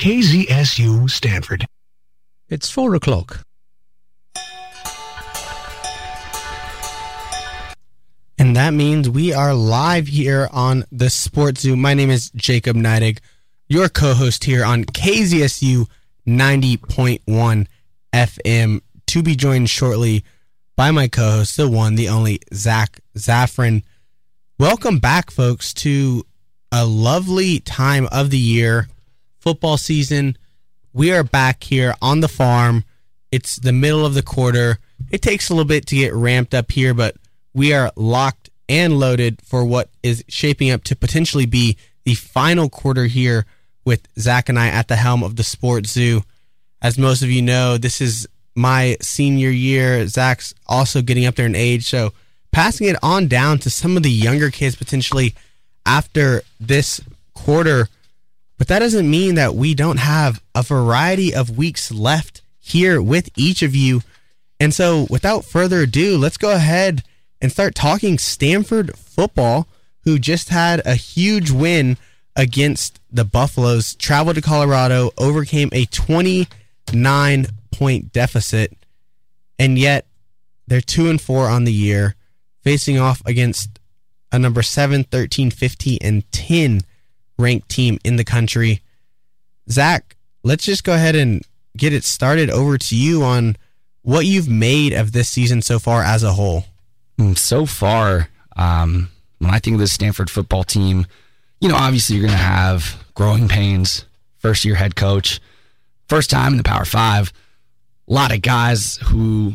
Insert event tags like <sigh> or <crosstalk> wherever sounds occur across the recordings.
KZSU Stanford. It's four o'clock. And that means we are live here on the Sports Zoo. My name is Jacob Neidig, your co host here on KZSU 90.1 FM, to be joined shortly by my co host, the one, the only Zach Zaffron. Welcome back, folks, to a lovely time of the year, football season. We are back here on the farm. It's the middle of the quarter. It takes a little bit to get ramped up here, but we are locked and loaded for what is shaping up to potentially be the final quarter here with Zach and I at the helm of the Sports Zoo. As most of you know, this is my senior year. Zach's also getting up there in age, so passing it on down to some of the younger kids potentially after this quarter. But that doesn't mean that we don't have a variety of weeks left here with each of you. And so, without further ado, let's go ahead and start talking Stanford football, who just had a huge win against the Buffaloes, traveled to Colorado, overcame a 29 point deficit, and yet they're 2 and 4 on the year, facing off against a number 7, 13, 50, and 10 ranked team in the country. Zach, let's just go ahead and get it started over to you on what you've made of this season so far as a whole. Mm, so far, um, when I think of the Stanford football team, you know, obviously you're going to have growing pains. First year head coach, first time in the Power Five. A lot of guys who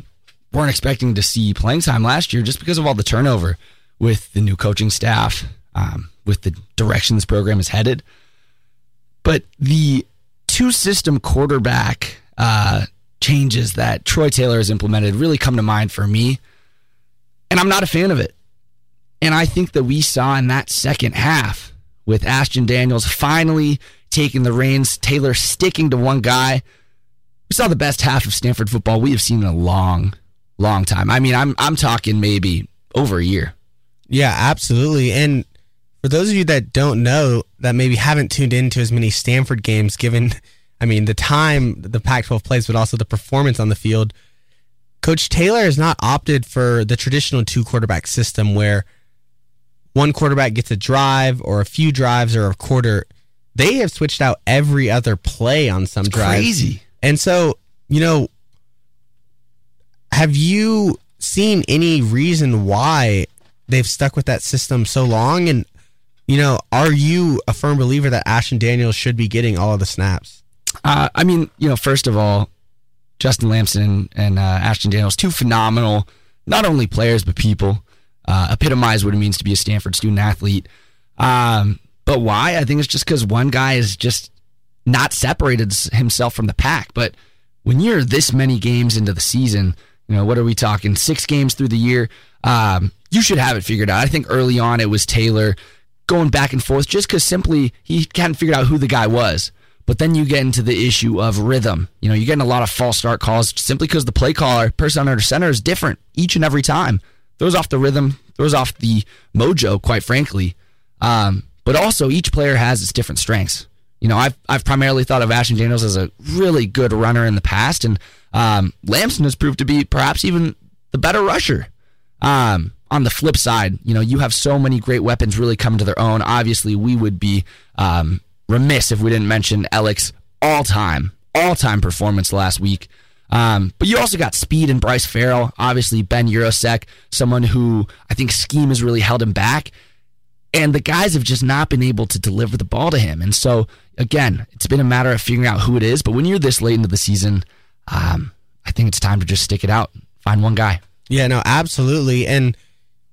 weren't expecting to see playing time last year just because of all the turnover with the new coaching staff, um, with the direction this program is headed. But the two system quarterback uh, changes that Troy Taylor has implemented really come to mind for me. And I'm not a fan of it. And I think that we saw in that second half with Ashton Daniels finally taking the reins, Taylor sticking to one guy. We saw the best half of Stanford football we have seen in a long, long time. I mean, I'm I'm talking maybe over a year. Yeah, absolutely. And for those of you that don't know, that maybe haven't tuned into as many Stanford games, given, I mean, the time the Pac 12 plays, but also the performance on the field, Coach Taylor has not opted for the traditional two quarterback system where one quarterback gets a drive or a few drives or a quarter. They have switched out every other play on some It's drives. crazy. And so, you know, have you seen any reason why they've stuck with that system so long? And, you know, are you a firm believer that Ashton Daniels should be getting all of the snaps? Uh, I mean, you know, first of all, Justin Lamson and uh, Ashton Daniels, two phenomenal, not only players but people, uh, epitomize what it means to be a Stanford student athlete. Um, but why? I think it's just because one guy is just not separated himself from the pack. But when you're this many games into the season, you know, what are we talking? Six games through the year. Um, you should have it figured out. I think early on it was Taylor going back and forth just because simply he hadn't figured out who the guy was. But then you get into the issue of rhythm. You know, you're getting a lot of false start calls simply because the play caller, person under center, is different each and every time. Throws off the rhythm, throws off the mojo, quite frankly. Um, but also, each player has its different strengths. You know, I've I've primarily thought of Ashton Daniels as a really good runner in the past, and um, Lamson has proved to be perhaps even the better rusher. Um, on the flip side, you know, you have so many great weapons really coming to their own. Obviously, we would be um, remiss if we didn't mention Alex all time, all time performance last week. Um, but you also got speed and Bryce Farrell. Obviously, Ben Yurosek, someone who I think scheme has really held him back. And the guys have just not been able to deliver the ball to him. And so, again, it's been a matter of figuring out who it is. But when you're this late into the season, um, I think it's time to just stick it out, find one guy. Yeah, no, absolutely. And,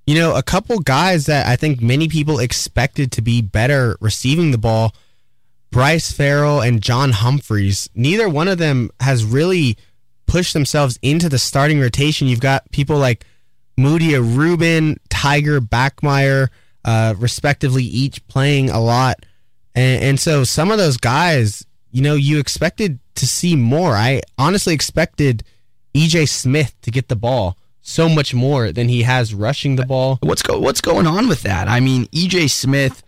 you know, a couple guys that I think many people expected to be better receiving the ball, Bryce Farrell and John Humphreys, neither one of them has really pushed themselves into the starting rotation. You've got people like Mudia Reuben, Tiger Bachmeier, uh, respectively, each playing a lot. And, and so some of those guys, you know, you expected to see more. I honestly expected EJ Smith to get the ball so much more than he has rushing the ball. What's go What's going on with that? I mean, EJ Smith,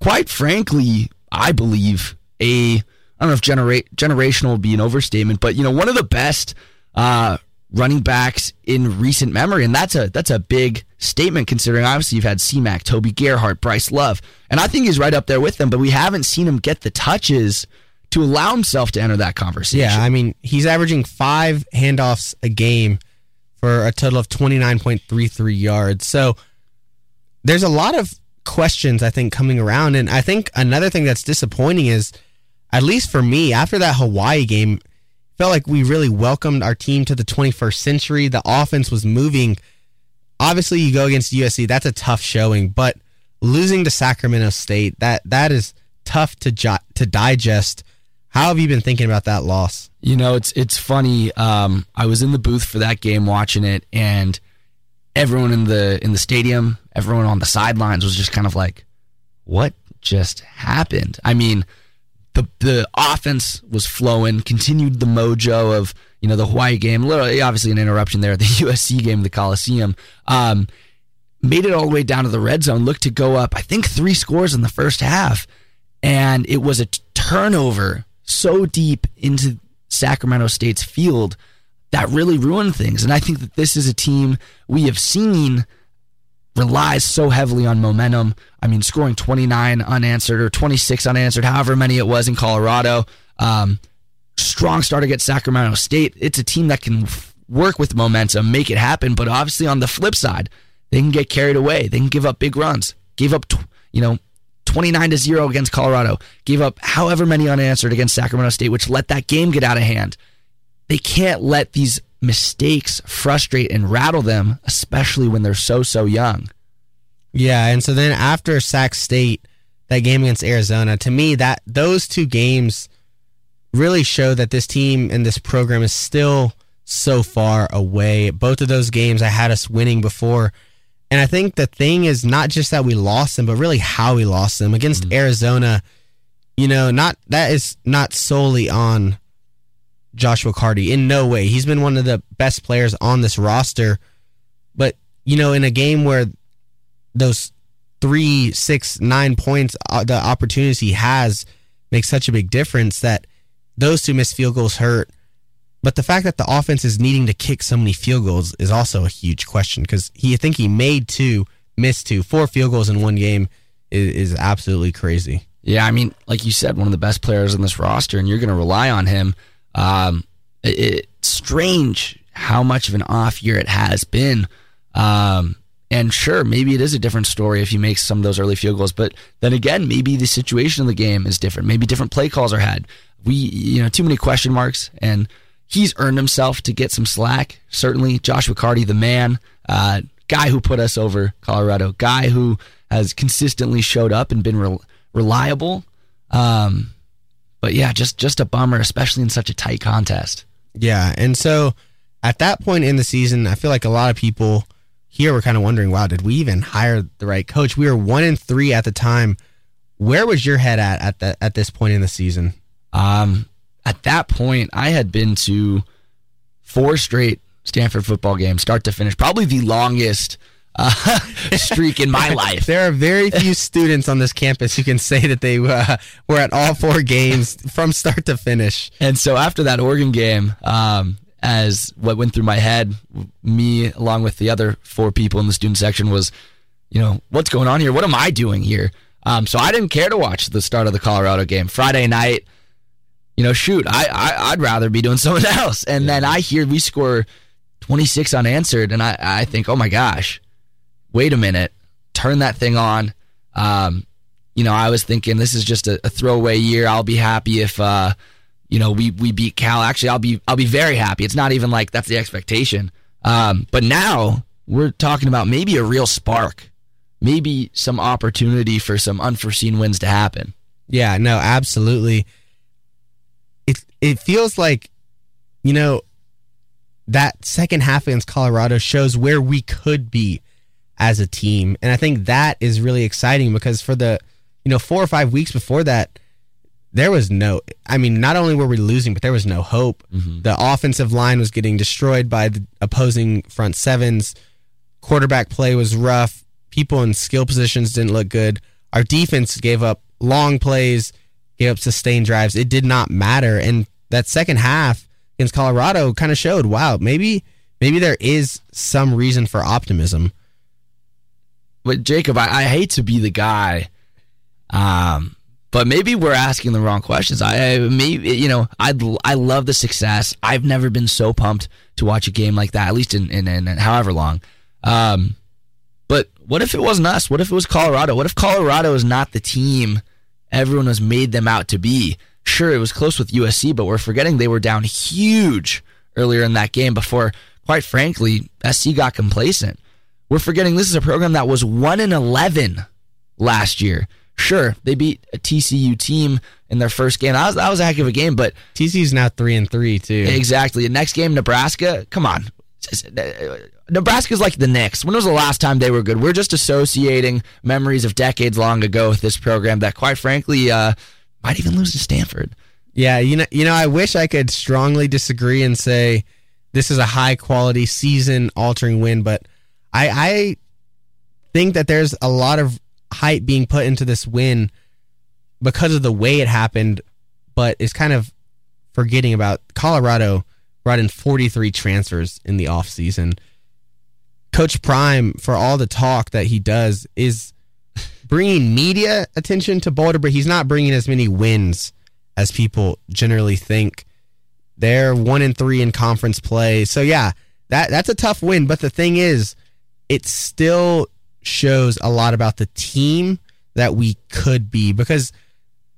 quite frankly, I believe a I don't know if genera- generational would be an overstatement, but you know, one of the best uh, running backs in recent memory, and that's a that's a big statement considering obviously you've had C-Mac, Toby Gerhart, Bryce Love, and I think he's right up there with them. But we haven't seen him get the touches to allow himself to enter that conversation. Yeah, I mean he's averaging five handoffs a game for a total of twenty nine point three three yards. So there's a lot of questions I think coming around, and I think another thing that's disappointing is, at least for me, after that Hawaii game felt like we really welcomed our team to the 21st century. The offense was moving. Obviously, you go against USC, that's a tough showing, but losing to Sacramento State, that that is tough to jo- to digest. How have you been thinking about that loss? You know, it's it's funny. Um, I was in the booth for that game watching it, and everyone in the in the stadium, everyone on the sidelines was just kind of like, "What just happened?" I mean, the the offense was flowing, continued the mojo of you know the Hawaii game. Literally, obviously an interruption there. At <laughs> the USC game, the Coliseum, um, made it all the way down to the red zone. Looked to go up, I think three scores in the first half, and it was a t- turnover so deep into Sacramento State's field that really ruined things. And I think that this is a team we have seen relies so heavily on momentum. I mean, scoring 29 unanswered or 26 unanswered, however many it was in Colorado. Um, strong start against Sacramento State. It's a team that can work with momentum, make it happen. But obviously, on the flip side, they can get carried away. They can give up big runs. Gave up, you know, 29 to 0 against Colorado. Gave up however many unanswered against Sacramento State, which let that game get out of hand. They can't let these mistakes frustrate and rattle them, especially when they're so, so young. Yeah, and so then after Sac State, that game against Arizona, to me that those two games really show that this team and this program is still so far away. Both of those games I had us winning before. And I think the thing is not just that we lost them, but really how we lost them against mm-hmm. Arizona. You know, not that is not solely on Joshua Karty in no way. He's been one of the best players on this roster. But, you know, in a game where those three, six, nine points, uh, the opportunities he has makes such a big difference that those two missed field goals hurt. But the fact that the offense is needing to kick so many field goals is also a huge question because he I think he made two, missed two, four field goals in one game is, is absolutely crazy. Yeah, I mean, like you said, one of the best players in this roster, and you're going to rely on him. Um, it, it's strange how much of an off year it has been. Um, and sure, maybe it is a different story if he makes some of those early field goals. But then again, maybe the situation of the game is different. Maybe different play calls are had. We, you know, too many question marks. And he's earned himself to get some slack. Certainly, Josh Karty, the man, uh, guy who put us over Colorado, guy who has consistently showed up and been re- reliable. Um, but yeah, just just a bummer, especially in such a tight contest. Yeah, and so at that point in the season, I feel like a lot of people here were kind of wondering, wow, did we even hire the right coach? We were one in three at the time. Where was your head at at the, at this point in the season? Um, at that point, I had been to four straight Stanford football games, start to finish, probably the longest uh, <laughs> streak in my <laughs> life. There are very few students on this campus who can say that they uh, were at all four games from start to finish. And so after that Oregon game, um, as what went through my head, me along with the other four people in the student section was, you know, what's going on here? What am I doing here? Um, so I didn't care to watch the start of the Colorado game Friday night. You know, shoot, I, I would rather be doing <laughs> something else. And yeah. then I hear we score 26 unanswered, and I I think, oh my gosh, wait a minute, turn that thing on. Um, you know, I was thinking this is just a, a throwaway year. I'll be happy if uh, you know, we we beat Cal. Actually, I'll be I'll be very happy. It's not even like that's the expectation. Um, but now we're talking about maybe a real spark, maybe some opportunity for some unforeseen wins to happen. Yeah, no, absolutely. It feels like, you know, that second half against Colorado shows where we could be as a team, and I think that is really exciting because for the you know four or five weeks before that there was no I mean not only were we losing but there was no hope. Mm-hmm. The offensive line was getting destroyed by the opposing front sevens. Quarterback play was rough. People in skill positions didn't look good. Our defense gave up long plays gave up sustained drives. It did not matter. And that second half against Colorado kind of showed, wow, maybe maybe there is some reason for optimism. But Jacob, I, I hate to be the guy, um, but maybe we're asking the wrong questions. I, I maybe you know I I love the success. I've never been so pumped to watch a game like that, at least in in, in however long. Um, but what if it wasn't us? What if it was Colorado? What if Colorado is not the team everyone has made them out to be? Sure, it was close with USC, but we're forgetting they were down huge earlier in that game before, quite frankly, SC got complacent. We're forgetting this is a program that was 1 in 11 last year. Sure, they beat a TCU team in their first game. That was, that was a heck of a game, but TCU's now 3 and 3 too. Exactly. The next game Nebraska, come on. Nebraska's like the Knicks. When was the last time they were good? We're just associating memories of decades long ago with this program that, quite frankly, uh, might even lose to Stanford. Yeah, you know, you know, I wish I could strongly disagree and say this is a high quality season altering win, but I, I think that there's a lot of hype being put into this win because of the way it happened, but it's kind of forgetting about Colorado brought in 43 transfers in the offseason. Coach Prime, for all the talk that he does, is bringing media attention to Boulder, but he's not bringing as many wins as people generally think. They're one and three in conference play, so yeah, that that's a tough win. But the thing is, it still shows a lot about the team that we could be because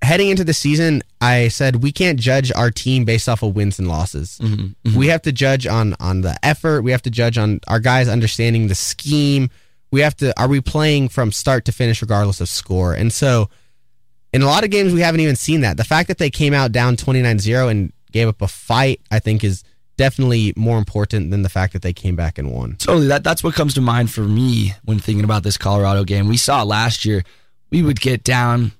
heading into the season, I said we can't judge our team based off of wins and losses. Mm-hmm, mm-hmm. We have to judge on on the effort. We have to judge on our guys understanding the scheme we have to are we playing from start to finish regardless of score? And so in a lot of games we haven't even seen that. The fact that they came out down 29-0 and gave up a fight i think is definitely more important than the fact that they came back and won. Totally. That, that's what comes to mind for me when thinking about this colorado game. We saw last year we would get down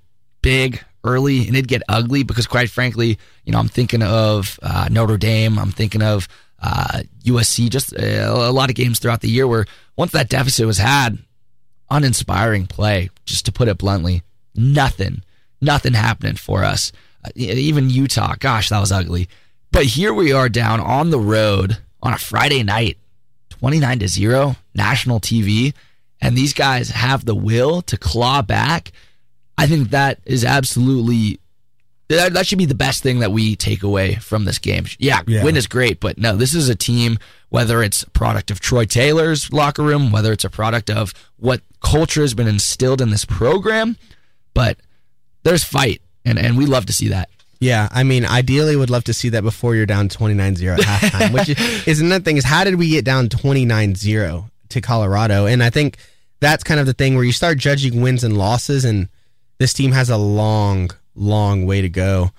big early and it'd get ugly because quite frankly you know i'm thinking of uh, notre dame. I'm thinking of uh, USC, just a, a lot of games throughout the year where once that deficit was had, uninspiring play, just to put it bluntly. Nothing, nothing happening for us. Uh, even Utah, gosh, that was ugly. But here we are down on the road on a Friday night, 29 to 0, national TV, and these guys have the will to claw back. I think that is absolutely that, that should be the best thing that we take away from this game. Yeah, yeah, win is great, but no, this is a team, whether it's a product of Troy Taylor's locker room, whether it's a product of what culture has been instilled in this program, but there's fight, and, and we love to see that. Yeah, I mean, ideally, would love to see that before you're down 29-0 at halftime. which is, <laughs> is another thing is how did we get down 29-0 to Colorado? And I think that's kind of the thing where you start judging wins and losses, and this team has a long, long way to go.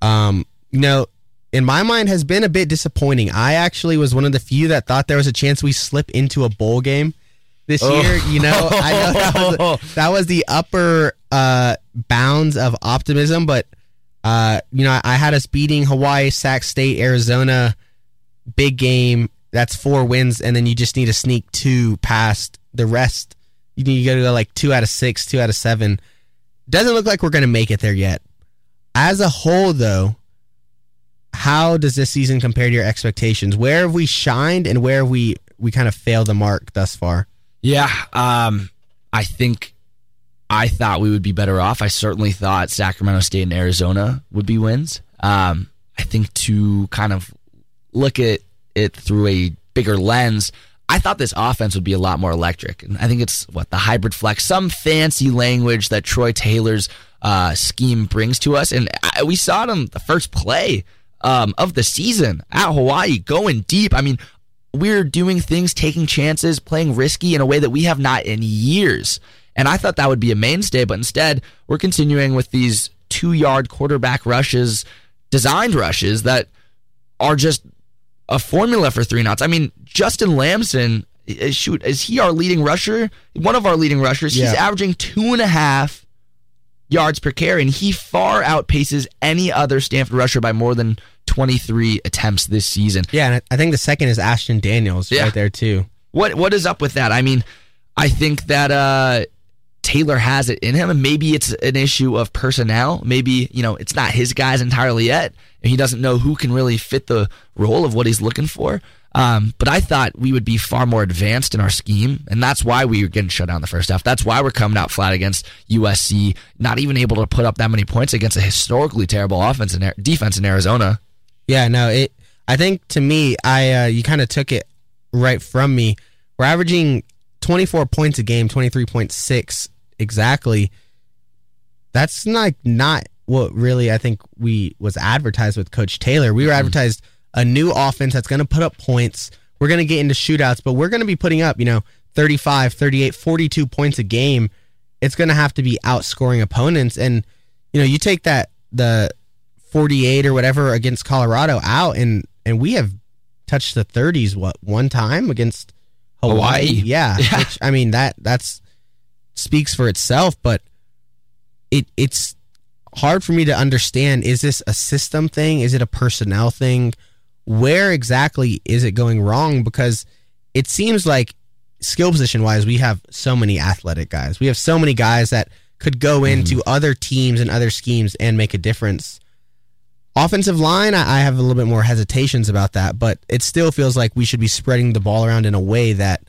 Um, you know, in my mind, has been a bit disappointing. I actually was one of the few that thought there was a chance we slip into a bowl game this oh. year. You know, I know that was, <laughs> that was the upper uh, bounds of optimism, but uh, you know, I had us beating Hawaii, Sac State, Arizona, big game. That's four wins, and then you just need to sneak two past the rest. You need to go to like two out of six, two out of seven. Doesn't look like we're going to make it there yet. As a whole, though, how does this season compare to your expectations? Where have we shined and where have we we kind of failed the mark thus far? Yeah, um, I think I thought we would be better off. I certainly thought Sacramento State and Arizona would be wins. Um, I think to kind of look at it through a bigger lens, I thought this offense would be a lot more electric. And I think it's what the hybrid flex, some fancy language that Troy Taylor's uh, scheme brings to us. And I, we saw it on the first play um, of the season at Hawaii, going deep. I mean, we're doing things, taking chances, playing risky in a way that we have not in years. And I thought that would be a mainstay, but instead, we're continuing with these two yard quarterback rushes, designed rushes that are just a formula for three knots. I mean, Justin Lamson, shoot, is he our leading rusher? One of our leading rushers. Yeah. He's averaging two and a half yards per carry, and he far outpaces any other Stanford rusher by more than 23 attempts this season. Yeah, and I think the second is Ashton Daniels yeah. right there too. What what is up with that? I mean, I think that uh, Taylor has it in him, and maybe it's an issue of personnel. Maybe you know it's not his guys entirely yet, and he doesn't know who can really fit the role of what he's looking for. Um, but I thought we would be far more advanced in our scheme, and that's why we were getting shut down the first half. That's why we're coming out flat against USC, not even able to put up that many points against a historically terrible offense and defense in Arizona. Yeah, no, it. I think to me, I uh, you kind of took it right from me. We're averaging 24 points a game, 23.6 exactly. That's like not what really I think we was advertised with Coach Taylor. We were mm-hmm. A new offense that's going to put up points. We're going to get into shootouts, but we're going to be putting up, you know, 35, 38, 42 points a game. It's going to have to be outscoring opponents and you know, you take that the 48 or whatever against Colorado out and and we have touched the 30s what one time against Hawaii. Hawaii. Yeah, <laughs> yeah. Which, I mean that that's speaks for itself, but it it's hard for me to understand is this a system thing? Is it a personnel thing? Where exactly is it going wrong because it seems like skill position wise we have so many athletic guys. We have so many guys that could go mm-hmm. into other teams and other schemes and make a difference. Offensive line, I have a little bit more hesitations about that, but it still feels like we should be spreading the ball around in a way that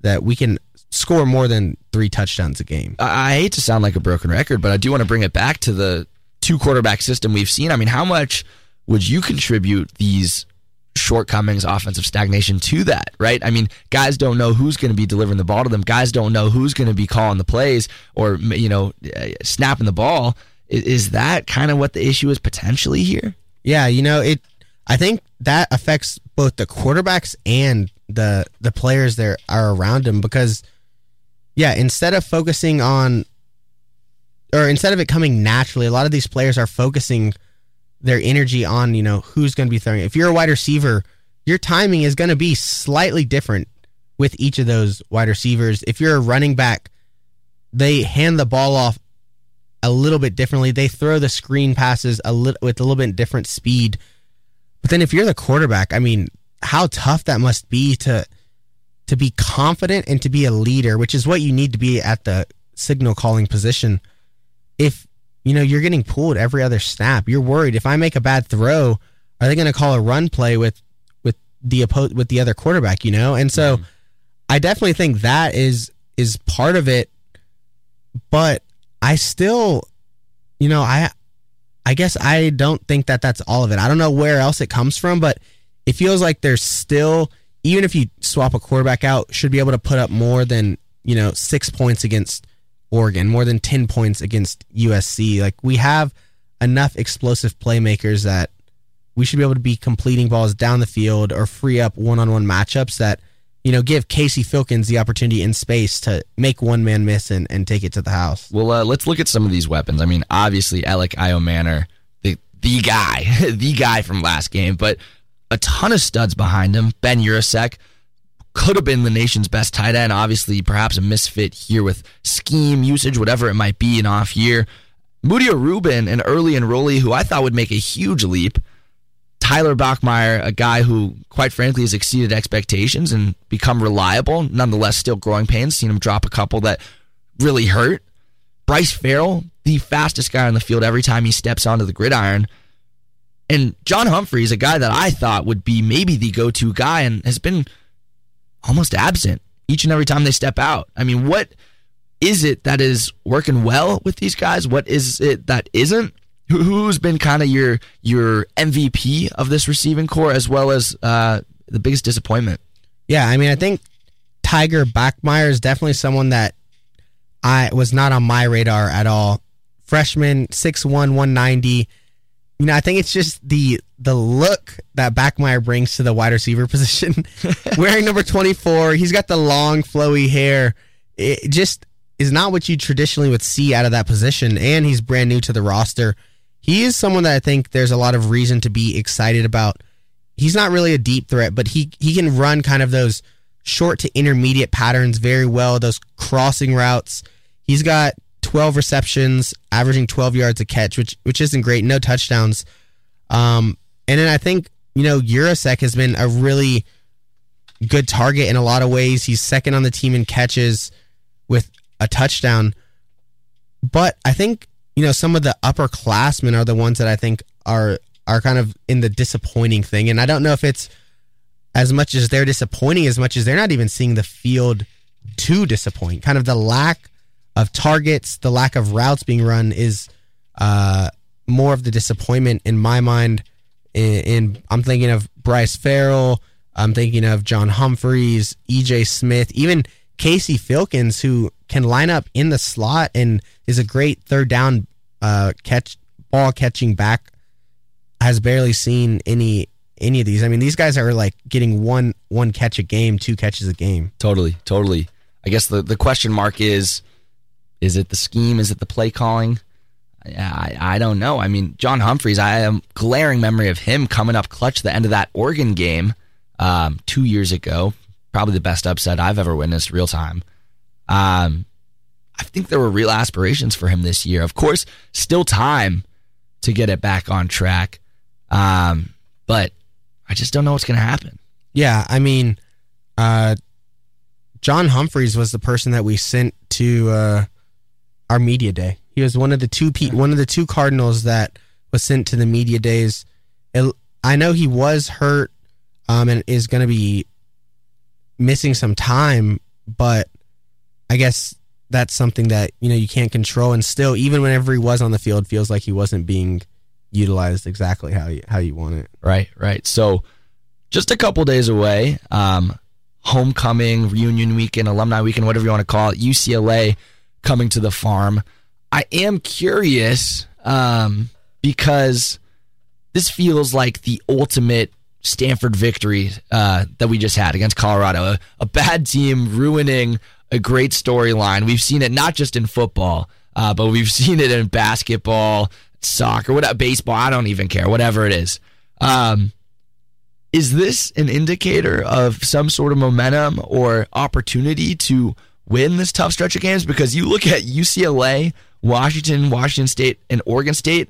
that we can score more than three touchdowns a game. I hate to sound like a broken record, but I do want to bring it back to the two quarterback system we've seen. I mean, how much would you contribute these shortcomings, offensive stagnation to that, right? I mean, guys don't know who's going to be delivering the ball to them. Guys don't know who's going to be calling the plays or, you know, uh, snapping the ball. Is that kind of what the issue is potentially here? Yeah, you know, it I think that affects both the quarterbacks and the the players that are around him because yeah, instead of focusing on or instead of it coming naturally, a lot of these players are focusing their energy on, you know, who's going to be throwing. If you're a wide receiver, your timing is going to be slightly different with each of those wide receivers. If you're a running back, they hand the ball off a little bit differently. They throw the screen passes a little with a little bit different speed. But then if you're the quarterback, I mean, how tough that must be to to be confident and to be a leader, which is what you need to be at the signal calling position. If you know you're getting pulled every other snap, you're worried if I make a bad throw, are they going to call a run play with with the oppo- with the other quarterback, you know? And so mm. I definitely think that is is part of it, but I still, you know, I, I guess I don't think that that's all of it. I don't know where else it comes from, but it feels like there's still, even if you swap a quarterback out, should be able to put up more than you know six points against Oregon, more than ten points against USC. Like we have enough explosive playmakers that we should be able to be completing balls down the field or free up one-on-one matchups that you know, give Casey Filkins the opportunity in space to make one man miss and, and take it to the house. Well, uh, let's look at some of these weapons. I mean, obviously, Elic Ayomanor, the the guy, <laughs> the guy from last game, but a ton of studs behind him. Ben Yurosek could have been the nation's best tight end. Obviously, perhaps a misfit here with scheme usage, whatever it might be, an off year. Mudia Reuben, an early enrollee who I thought would make a huge leap. Tyler Bachmeier, a guy who, quite frankly, has exceeded expectations and become reliable, nonetheless, still growing pains. Seen him drop a couple that really hurt. Bryce Farrell, the fastest guy on the field every time he steps onto the gridiron. And John Humphrey is a guy that I thought would be maybe the go to guy and has been almost absent each and every time they step out. I mean, what is it that is working well with these guys? What is it that isn't? who's been kind of your your MVP of this receiving core as well as uh, the biggest disappointment? Yeah, I mean, I think Tiger Bachmeier is definitely someone that I was not on my radar at all. Freshman, 6'1", 190. You know, I think it's just the the look that Bachmeier brings to the wide receiver <laughs> position. <laughs> Wearing number 24, he's got the long, flowy hair. It just is not what you traditionally would see out of that position, and he's brand new to the roster he is someone that I think there's a lot of reason to be excited about. He's not really a deep threat, but he he can run kind of those short to intermediate patterns very well, those crossing routes. He's got 12 receptions, averaging 12 yards a catch, which which isn't great, no touchdowns. Um, and then I think, you know, Yurosek has been a really good target in a lot of ways. He's second on the team in catches with a touchdown. but I think you know some of the upperclassmen are the ones that I think are are kind of in the disappointing thing, and I don't know if it's as much as they're disappointing as much as they're not even seeing the field to disappoint. Kind of the lack of targets, the lack of routes being run is uh, more of the disappointment in my mind. In, I'm thinking of Bryce Farrell. I'm thinking of John Humphreys, EJ Smith, even Casey Filkins, who can line up in the slot and is a great third down uh, catch ball catching back. Has barely seen any any of these. I mean, these guys are like getting one one catch a game, two catches a game. Totally, totally. I guess the the question mark is is it the scheme? Is it the play calling? I, I don't know. I mean, John Humphreys, I have glaring memory of him coming up clutch the end of that Oregon game um, two years ago. Probably the best upset I've ever witnessed real time. Um, I think there were real aspirations for him this year. Of course, still time to get it back on track. Um, but I just don't know what's going to happen. Yeah, I mean, uh, John Humphreys was the person that we sent to uh, our media day. He was one of the two pe- one of the two Cardinals that was sent to the media days. It, I know he was hurt um, and is going to be missing some time, but I guess that's something that you know you can't control. And still, even whenever he was on the field, feels like he wasn't being utilized exactly how you, how you want it. Right, right. So just a couple days away. Um, homecoming, reunion weekend, alumni weekend, whatever you want to call it. UCLA coming to the farm. I am curious um, because this feels like the ultimate Stanford victory uh, that we just had against Colorado. A, a bad team ruining a great storyline. We've seen it not just in football, uh, but we've <laughs> seen it in basketball, soccer, whatever, baseball. I don't even care, whatever it is. Um, is this an indicator of some sort of momentum or opportunity to win this tough stretch of games? Because you look at UCLA, Washington, Washington State, and Oregon State,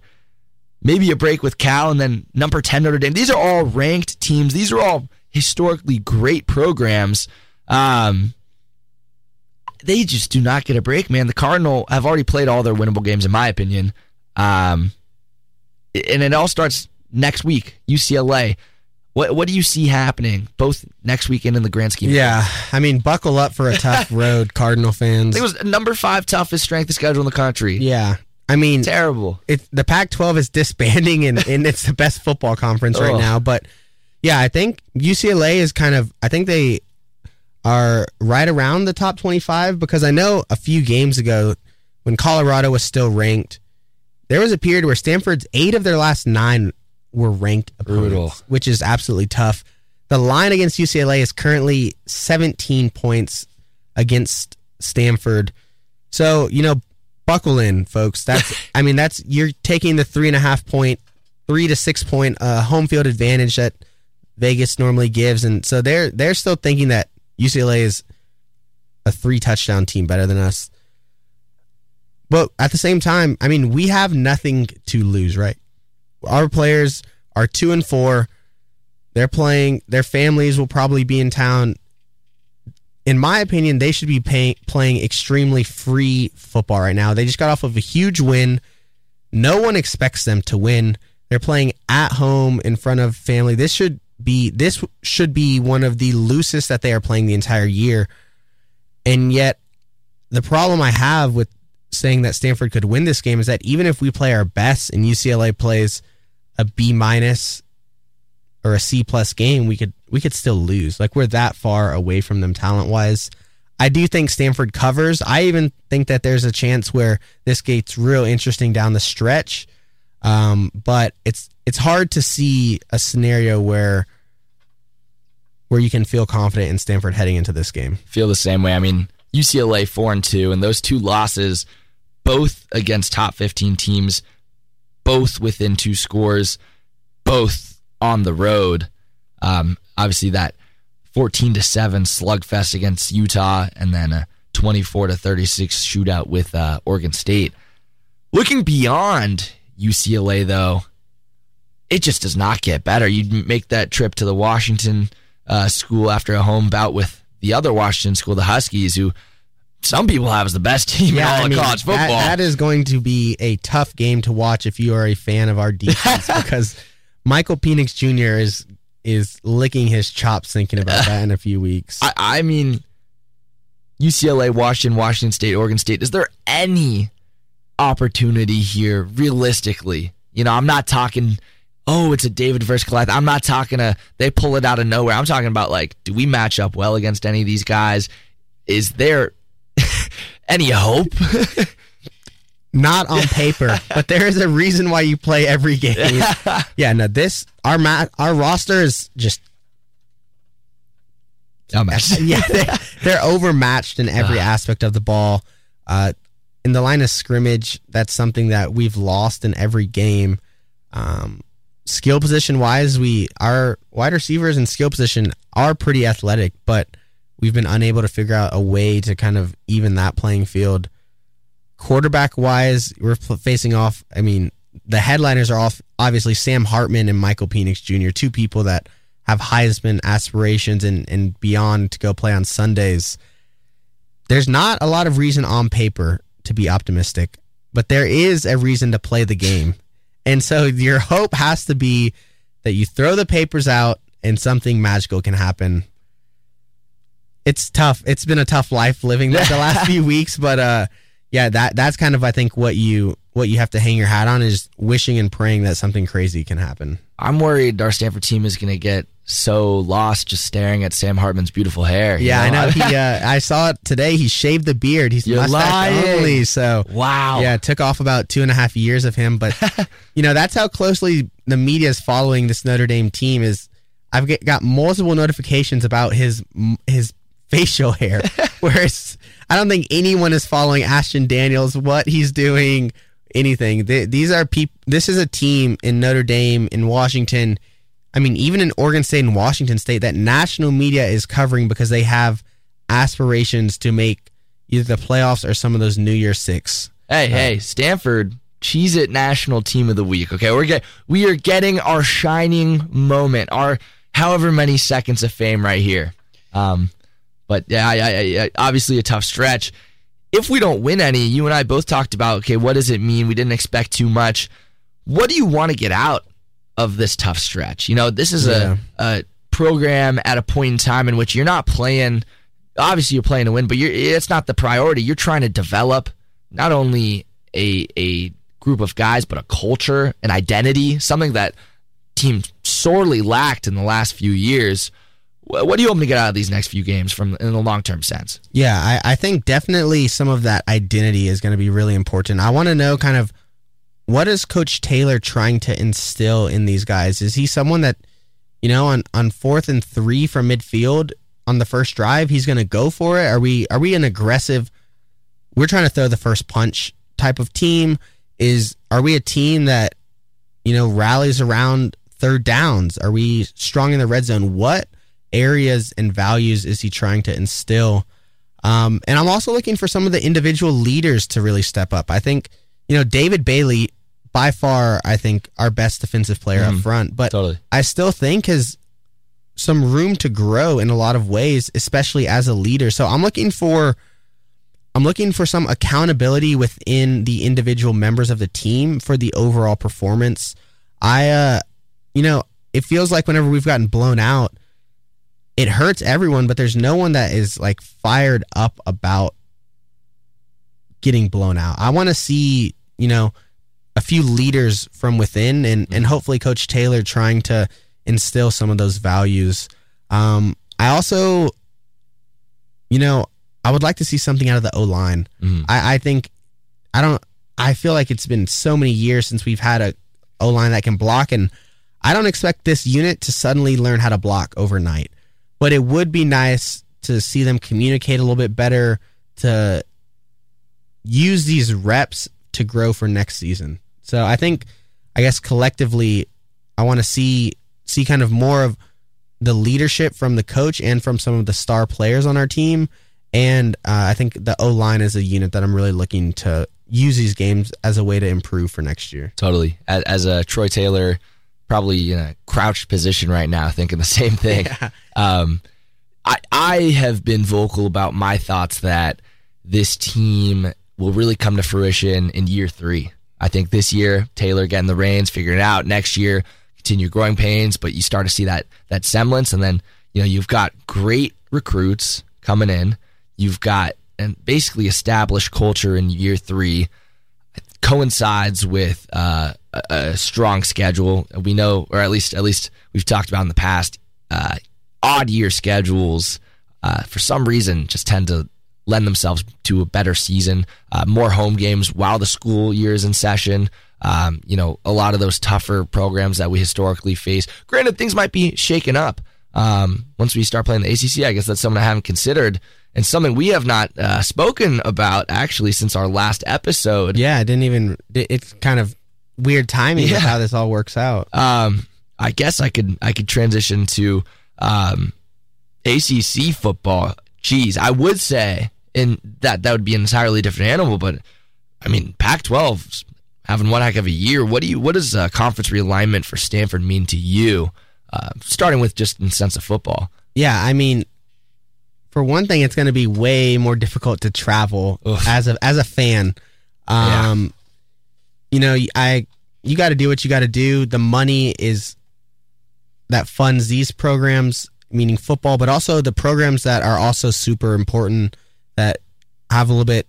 maybe a break with Cal, and then number 10 Notre Dame. These are all ranked teams. These are all historically great programs. Um, they just do not get a break, man. The Cardinal have already played all their winnable games, in my opinion. Um, and it all starts next week, UCLA. What what do you see happening both next weekend and the grand scheme? Yeah, I mean, buckle up for a tough <laughs> road, Cardinal fans. It was number five toughest strength of schedule in the country. Yeah, I mean, terrible. It, the Pac-12 is disbanding, and, <laughs> and it's the best football conference right now. But yeah, I think UCLA is kind of. I think they are right around the top twenty-five because I know a few games ago when Colorado was still ranked, there was a period where Stanford's eight of their last nine were ranked opponents, Brutal. which is absolutely tough. The line against UCLA is currently 17 points against Stanford. So, you know, buckle in, folks. That's, <laughs> I mean, that's, you're taking the three and a half point, three to six point uh, home field advantage that Vegas normally gives. And so they're, they're still thinking that UCLA is a three touchdown team better than us. But at the same time, I mean, we have nothing to lose, right? Our players are two and four. They're playing. Their families will probably be in town. In my opinion, they should be pay, playing extremely free football right now. They just got off of a huge win. No one expects them to win. They're playing at home in front of family. This should be this should be one of the loosest that they are playing the entire year. And yet, the problem I have with saying that Stanford could win this game is that even if we play our best and UCLA plays a B minus or a C plus game, we could we could still lose. Like we're that far away from them talent wise. I do think Stanford covers. I even think that there's a chance where this gets real interesting down the stretch. Um, but it's it's hard to see a scenario where where you can feel confident in Stanford heading into this game. Feel the same way. I mean, UCLA four and two, and those two losses, both against top fifteen teams, both within two scores, both on the road. Um, obviously, that 14 to 7 slugfest against Utah, and then a 24 to 36 shootout with uh, Oregon State. Looking beyond UCLA, though, it just does not get better. You make that trip to the Washington uh, school after a home bout with the other Washington school, the Huskies, who some people have as the best team in all I of mean, college football. that- that is going to be a tough game to watch if you are a fan of our <laughs> defense because Michael Penix Jr. is is licking his chops thinking about that in a few weeks. I, I mean, UCLA, Washington, Washington State, Oregon State. Is there any opportunity here, realistically? You know, I'm not talking. Oh, it's a David versus Goliath. I'm not talking a they pull it out of nowhere. I'm talking about like, do we match up well against any of these guys? Is there <laughs> any hope? <laughs> Not on paper, but there is a reason why you play every game. <laughs> yeah, no, this our mat our roster is just yeah, they, they're overmatched in every aspect of the ball. Uh, in the line of scrimmage, that's something that we've lost in every game. Um, skill position wise, we our wide receivers and skill position are pretty athletic, but we've been unable to figure out a way to kind of even that playing field. Quarterback wise, we're facing off. I mean, the headliners are off. Obviously, Sam Hartman and Michael Penix Jr., two people that have Heisman aspirations and, and beyond to go play on Sundays. There's not a lot of reason on paper to be optimistic, but there is a reason to play the game. And so your hope has to be that you throw the papers out and something magical can happen. It's tough. It's been a tough life living the last few <laughs> weeks, but uh yeah, that that's kind of I think what you what you have to hang your hat on is wishing and praying that something crazy can happen. I'm worried our Stanford team is going to get so lost just staring at Sam Hartman's beautiful hair. Yeah, I know. He, <laughs> uh, I saw it today. He shaved the beard. He's You're lying. only. So wow. yeah, it took off about two and a half years of him. But <laughs> you know, that's how closely the media is following this Notre Dame team. Is I've get, got multiple notifications about his his facial hair, <laughs> whereas I don't think anyone is following Ashton Daniels, what he's doing, anything. These are people. This is a team in Notre Dame in Washington. I mean, even in Oregon State and Washington State, that national media is covering because they have aspirations to make either the playoffs or some of those New Year Six. Hey, hey, Stanford, Cheez-It National Team of the Week. Okay, we're get we are getting our shining moment, our however many seconds of fame right here. Um, but yeah, I, I, I, obviously a tough stretch. If we don't win any, you and I both talked about okay, what does it mean? We didn't expect too much. What do you want to get out of this tough stretch? You know, this is Yeah. a, a program at a point in time in which you're not playing. Obviously, you're playing to win, but you're, it's not the priority. You're trying to develop not only a a group of guys, but a culture, an identity, something that team sorely lacked in the last few years. Wh- What do you hope to get out of these next few games from in the long term sense? Yeah, I, I think definitely some of that identity is going to be really important. I want to know kind of what is Coach Taylor trying to instill in these guys? Is he someone that, you know, on, on fourth and three from midfield on the first drive, he's going to go for it? Are we are we an aggressive? We're trying to throw the first punch type of team. Is are we a team that, you know, rallies around third downs? Are we strong in the red zone? What areas and values is he trying to instill? Um, and I'm also looking for some of the individual leaders to really step up. I think, you know, David Bailey, by far, I think our best defensive player up front, but Totally. I still think has some room to grow in a lot of ways, especially as a leader. So I'm looking for I'm looking for some accountability within the individual members of the team for the overall performance. I uh you know, it feels like whenever we've gotten blown out, it hurts everyone, but there's no one that is like fired up about getting blown out. I want to see, you know, a few leaders from within and and hopefully coach Taylor trying to instill some of those values. Um I also you know, I would like to see something out of the O line. Mhm. I, I think I don't I feel like it's been so many years since we've had a O line that can block and I don't expect this unit to suddenly learn how to block overnight. But it would be nice to see them communicate a little bit better to use these reps to grow for next season. So I think I guess collectively I want to see see kind of more of the leadership from the coach and from some of the star players on our team. And uh, I think the O line is a unit that I'm really looking to use these games as a way to improve for next year. Totally. As, as a Troy Taylor, probably in a crouched position right now, thinking the <laughs> same thing. Um, I I have been vocal about my thoughts that this team will really come to fruition in year three. I think this year, Taylor getting the reins, figuring it out. Next year, continue growing pains, but you start to see that that semblance, and then you know you've got great recruits coming in. You've got and basically established culture in year three coincides with uh, a, strong schedule. We know, or at least at least we've talked about in the past, uh, odd year schedules uh, for some reason just tend to lend themselves to a better season, uh, more home games while the school year is in session. Um, you know, a lot of those tougher programs that we historically face. Granted, things might be shaken up um, once we start playing the ACC. I guess that's something I haven't considered and something we have not uh, spoken about actually since our last episode. Yeah, I didn't even. It's kind of weird timing yeah. how this all works out. Um, I guess I could I could transition to um, ACC football. Jeez, I would say and that that would be an entirely different animal. But I mean, Pac-12 having one heck of a year. What do you? What does uh, conference realignment for Stanford mean to you? Uh, starting with just in sense of football. Yeah, I mean, for one thing, it's going to be way more difficult to travel Oof. as a as a fan. Um, yeah. you know, I you got to do what you got to do. The money is that funds these programs, meaning football, but also the programs that are also super important that have a little bit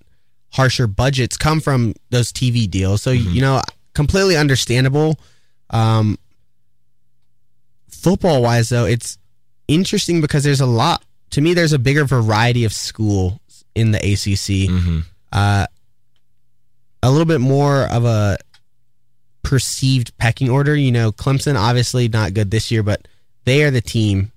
harsher budgets come from those TV deals. So mm-hmm. you know, completely understandable. Um, football wise, though, it's interesting because there's a lot. To me, there's a bigger variety of school in the ACC. Mm-hmm. Uh, a little bit more of a perceived pecking order. You know, Clemson obviously not good this year, but they are the team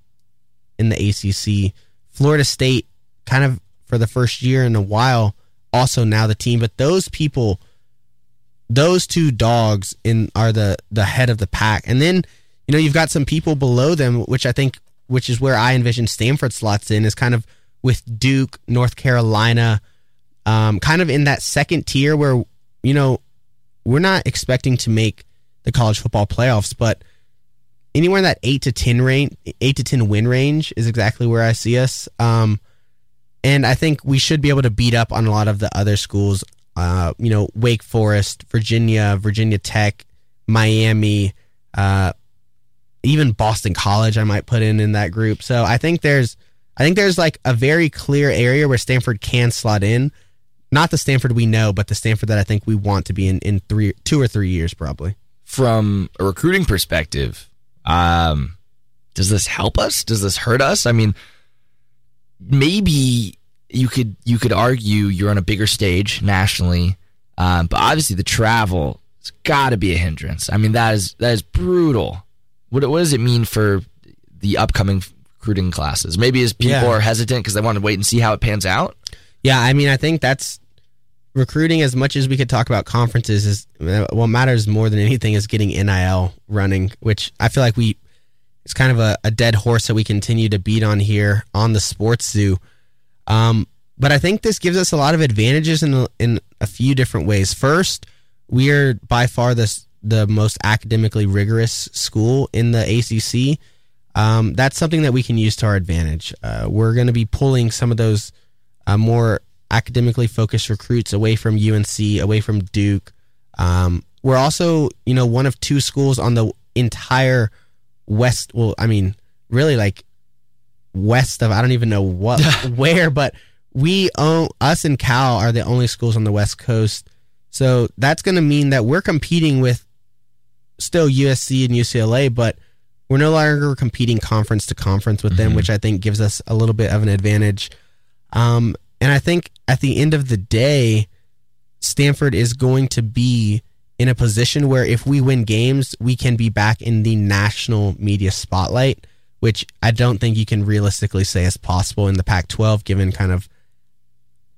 in the ACC. Florida State kind of for the first year in a while, also now the team. But those people, those two dogs in are the the head of the pack, and then you know you've got some people below them, which I think, which is where I envision Stanford slots in, is kind of with Duke, North Carolina, um, kind of in that second tier where you know we're not expecting to make the college football playoffs, but anywhere in that eight to ten range, eight to ten win range is exactly where I see us. Um, and I think we should be able to beat up on a lot of the other schools. Uh, you know, Wake Forest, Virginia, Virginia Tech, Miami, uh, even Boston College. I might put in in that group. So I think there's, I think there's like a very clear area where Stanford can slot in. Not the Stanford we know, but the Stanford that I think we want to be in in three, two or three years, probably. From a recruiting perspective, um, does this help us? Does this hurt us? I mean, maybe you could you could argue you're on a bigger stage nationally, um, but obviously the travel has got to be a hindrance. I mean that is that is brutal. What what does it mean for the upcoming recruiting classes? Maybe as people yeah. are hesitant because they want to wait and see how it pans out. Yeah, I mean I think that's recruiting as much as we could talk about conferences is what matters more than anything is getting NIL running, which I feel like we it's kind of a, a dead horse that we continue to beat on here on the sports zoo. Um, but I think this gives us a lot of advantages in in a few different ways. First, we are by far the the most academically rigorous school in the ACC. Um, that's something that we can use to our advantage. Uh, we're going to be pulling some of those uh, more academically focused recruits away from UNC, away from Duke. Um, we're also, you know, one of two schools on the entire west. Well, I mean, really like west of I don't even know what <laughs> where, but we own us and Cal are the only schools on the West Coast. So that's going to mean that we're competing with still USC and UCLA, but we're no longer competing conference to conference with them, mm-hmm. which I think gives us a little bit of an advantage. Um, and I think at the end of the day, Stanford is going to be in a position where if we win games, we can be back in the national media spotlight, which I don't think you can realistically say is possible in the Pac 12, given kind of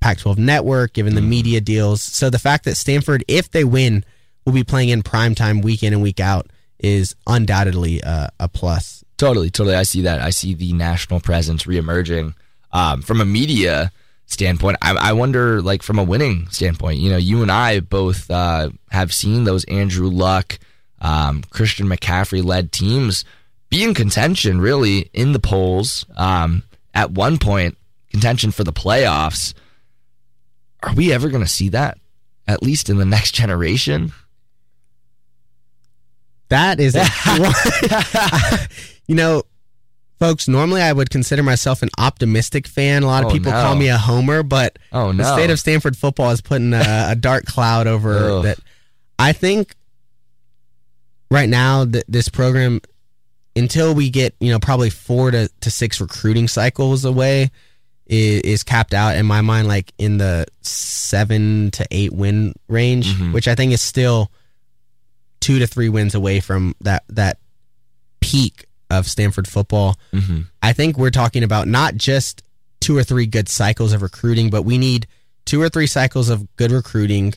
Pac 12 network, given the mm. media deals. So the fact that Stanford, if they win, will be playing in primetime week in and week out is undoubtedly uh, a plus. Totally, totally. I see that. I see the national presence reemerging. Um, from a media standpoint. I, I, wonder, like from a winning standpoint, you know, you and I both uh, have seen those Andrew Luck, um, Christian McCaffrey led teams be in contention, really in the polls. Um, at one point, contention for the playoffs. are we ever going to see that? At least in the next generation. That is, a, <laughs> <laughs> you know, folks. Normally, I would consider myself an optimistic fan. A lot of Oh, people no. call me a homer, but Oh no! the state of Stanford football is putting a, a dark cloud over <laughs> Ugh. that. I think right now that this program, until we get you know probably four to, to six recruiting cycles away, is, is capped out in my mind like in the seven to eight win range, Mhm. which I think is still two to three wins away from that that peak of Stanford football. Mhm. I think we're talking about not just two or three good cycles of recruiting, but we need two or three cycles of good recruiting,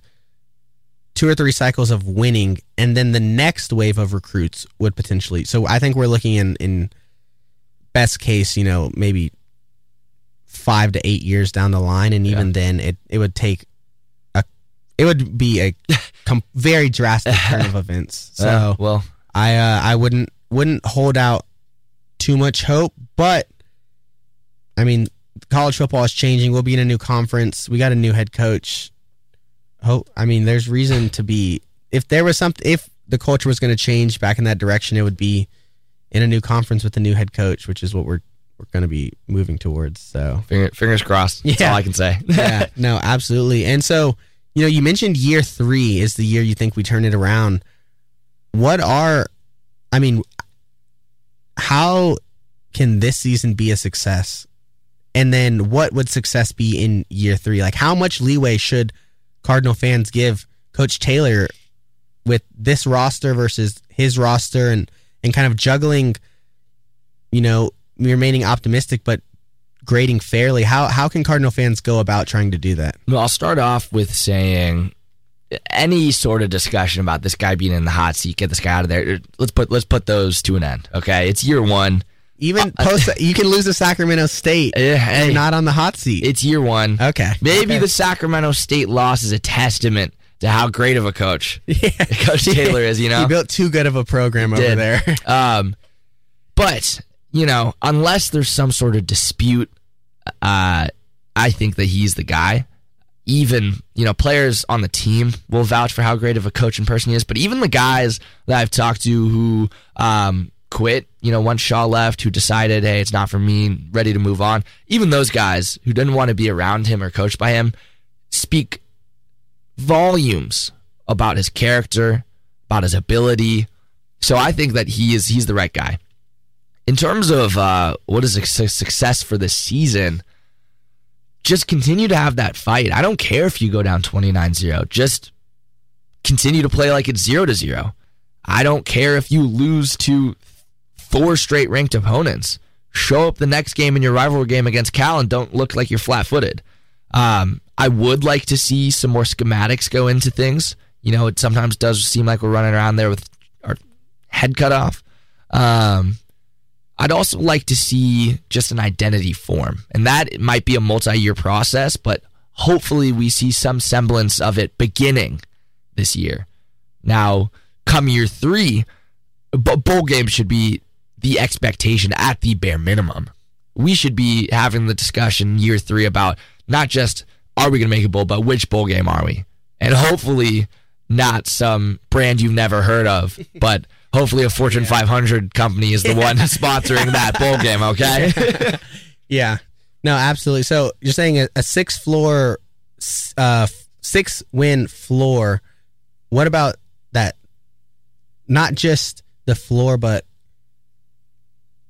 two or three cycles of winning, and then the next wave of recruits would potentially. So I think we're looking in in best case, you know, maybe five to eight years down the line, and even then, it it would take it would be a com- very drastic turn of <laughs> events. So Uh, well, I uh, I wouldn't wouldn't hold out too much hope, but I mean, college football is changing. We'll be in a new conference. We got a new head coach. Hope I mean, there's reason to be. If there was something, if the culture was going to change back in that direction, it would be in a new conference with a new head coach, which is what we're we're going to be moving towards. So finger, fingers crossed. That's Yeah. all I can say. yeah, <laughs> no, absolutely. And so, you know, you mentioned year three is the year you think we turn it around. What are, I mean, how can this season be a success? And then what would success be in year three? Like, how much leeway should Cardinal fans give Coach Taylor with this roster versus his roster and, and kind of juggling, you know, remaining optimistic, but grading fairly. How how can Cardinal fans go about trying to do that? Well, I'll start off with saying any sort of discussion about this guy being in the hot seat, get this guy out of there. Let's put let's put those to an end. Okay, it's year one. Even post, <laughs> you can lose to Sacramento State Eh, hey, and not on the hot seat. it's year one. okay, Maybe Okay. the Sacramento State loss is a testament to how great of a coach <laughs> yeah. Coach Taylor is. You know, he built too good of a program over Did. there. <laughs> Um, but you know, unless there's some sort of dispute, uh, I think that he's the guy. Even you know, players on the team will vouch for how great of a coach and person he is. But even the guys that I've talked to who um, quit, you know, once Shaw left, who decided, hey, it's not for me, ready to move on. Even those guys who didn't want to be around him or coached by him speak volumes about his character, about his ability. So I think that he is he's the right guy. In terms of uh, what is a success for this season, just continue to have that fight. I don't care if you go down 29-0. Just continue to play like it's 0 to 0. I don't care if you lose to four straight ranked opponents. Show up the next game in your rivalry game against Cal and don't look like you're flat-footed. Um, I would like to see some more schematics go into things. You know, it sometimes does seem like we're running around there with our head cut off. Um, I'd also like to see just an identity form, and that might be a multi-year process, but hopefully we see some semblance of it beginning this year. Now, come year three, bowl games should be the expectation at the bare minimum. We should be having the discussion year three about not just are we going to make a bowl, but which bowl game are we? And hopefully not some brand you've never heard of, <laughs> but hopefully a Fortune 500 company is the one sponsoring that <laughs> bowl game, okay? Yeah, no, absolutely. So you're saying a, a six floor, uh, six win floor. What about that? Not just the floor, but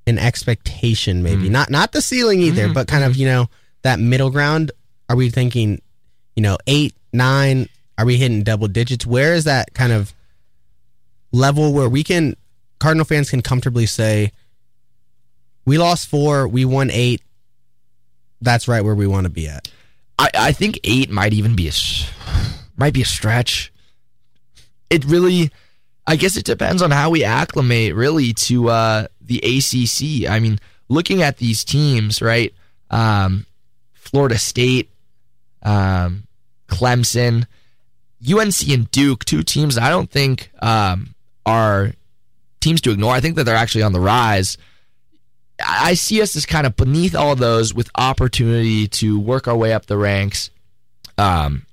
an expectation, maybe Mm. not not the ceiling either, Mhm, but kind of you know that middle ground. Are we thinking, you know, eight, nine? Are we hitting double digits? Where is that kind of level where we can Cardinal fans can comfortably say, we lost four, we won eight. That's right where we want to be at. I, I think eight might even be a might be a stretch. It really, I guess it depends on how we acclimate really to uh, the ACC. I mean, looking at these teams, right? Um, Florida State, um, Clemson, UNC, and Duke, two teams I don't think um, are teams to ignore. I think that they're actually on the rise. I see us as kind of beneath all those with opportunity to work our way up the ranks. um,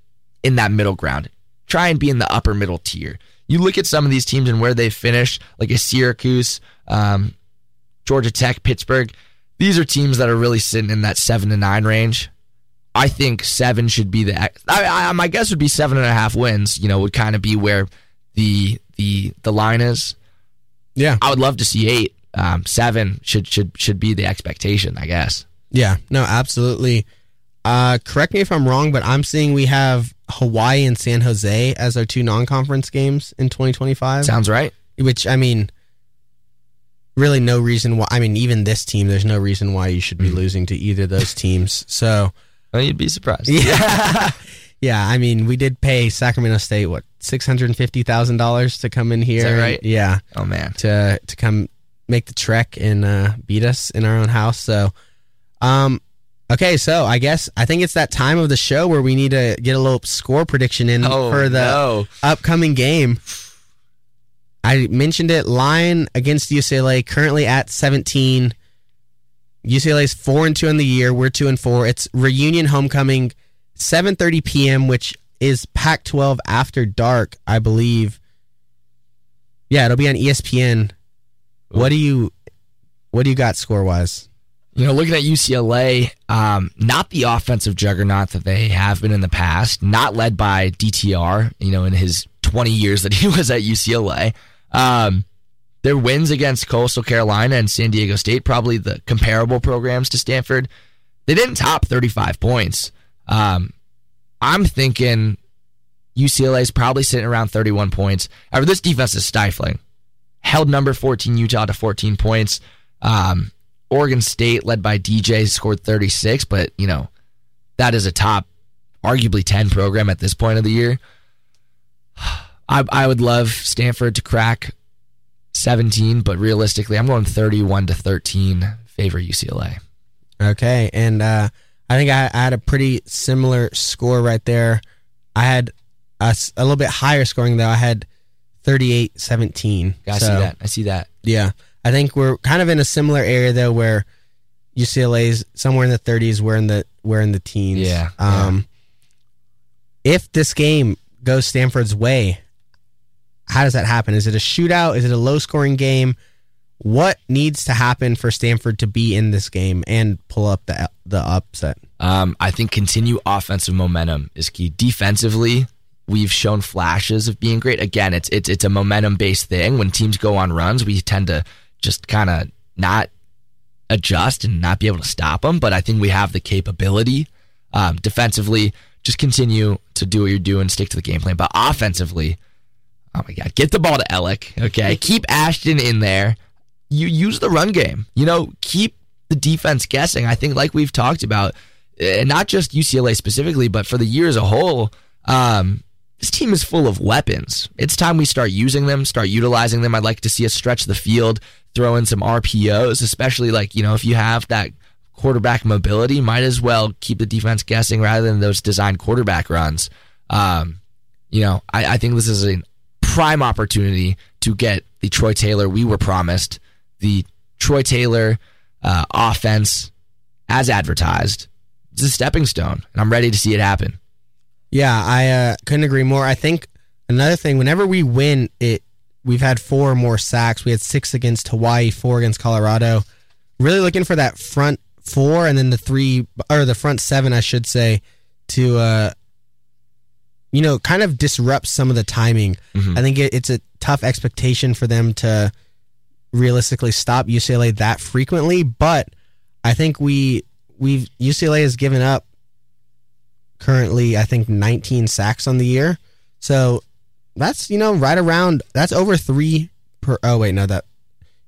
in that middle ground. Try and be in the upper middle tier. You look at some of these teams and where they finish, like a Syracuse, um, Georgia Tech, Pittsburgh. These are teams that are really sitting in that seven to nine range. I think seven should be the. I, I, my guess would be seven and a half wins. You know, would kind of be where the the the line is. Yeah, I would love to see eight. Um, seven should should should be the expectation. I guess. Yeah, no, absolutely. Uh, correct me if I'm wrong, but I'm seeing we have Hawaii and San Jose as our two non-conference games in 2025. Sounds right. Which I mean, really, no reason why. I mean, even this team, there's no reason why you should be mm. losing to either those teams. So, <laughs> well, you'd be surprised. Yeah, <laughs> yeah. I mean, we did pay Sacramento State what six hundred and fifty thousand dollars to come in here. right? And, yeah. Oh man. To to come make the trek and uh, beat us in our own house. So. Um, okay, so I guess I think it's that time of the show where we need to get a little score prediction in oh, for the no. upcoming game. I mentioned it. Line against UCLA currently at 17. UCLA is four and two in the year. We're two and four. It's reunion homecoming, 7:30 p.m., which is Pac-12 after dark, I believe. Yeah, it'll be on ESPN. Ooh. What do you, what do you got score wise? You know, looking at UCLA, um, not the offensive juggernaut that they have been in the past, not led by DTR, you know, in his 20 years that he <laughs> was at UCLA. Um, their wins against Coastal Carolina and San Diego State, probably the comparable programs to Stanford, they didn't top 35 points. Um, I'm thinking UCLA is probably sitting around 31 points. However, this defense is stifling. Held number 14 Utah to 14 points. Um, Oregon State, led by DJ, scored 36, but, you know, that is a top, arguably 10 program at this point of the year. <sighs> I, I would love Stanford to crack 17, but realistically, I'm going 31 to 13 favor UCLA. Okay, and uh, I think I, I, had a pretty similar score right there. I had a, a little bit higher scoring though. I had 38-17. I so, see that. I see that. Yeah. I think we're kind of in a similar area though, where UCLA's somewhere in the 30s. We're in the we're in the teens. Yeah. Um, yeah. If this game goes Stanford's way, how does that happen? Is it a shootout? Is it a low scoring game? What needs to happen for Stanford to be in this game and pull up the the upset? Um, I think continue offensive momentum is key. Defensively, we've shown flashes of being great. Again, it's it's it's a momentum based thing. When teams go on runs, we tend to just kind of not adjust and not be able to stop them. But I think we have the capability um, defensively. Just continue to do what you're doing, stick to the game plan. But offensively, oh my god, get the ball to Elic. Okay, keep Ashton in there. You use the run game. You know, keep the defense guessing. I think, like we've talked about, and not just UCLA specifically, but for the year as a whole. Um, this team is full of weapons. It's time we start using them, start utilizing them. I'd like to see us stretch the field, throw in some RPOs, especially like, you know, if you have that quarterback mobility, might as well keep the defense guessing rather than those designed quarterback runs. Um, you know, I, I think this is a prime opportunity to get the Troy Taylor we were promised, the Troy Taylor uh, offense as advertised. It's a stepping stone, and I'm ready to see it happen. Yeah, I uh, couldn't agree more. I think another thing, whenever we win, it we've had four more sacks. We had six against Hawaii, four against Colorado. Really looking for that front four and then the three or the front seven, I should say, to uh, you know, kind of disrupt some of the timing. Mm-hmm. I think it, it's a tough expectation for them to realistically stop UCLA that frequently, but I think we we've UCLA has given up currently I think 19 sacks on the year. So that's you know right around that's over three per. Oh wait, no that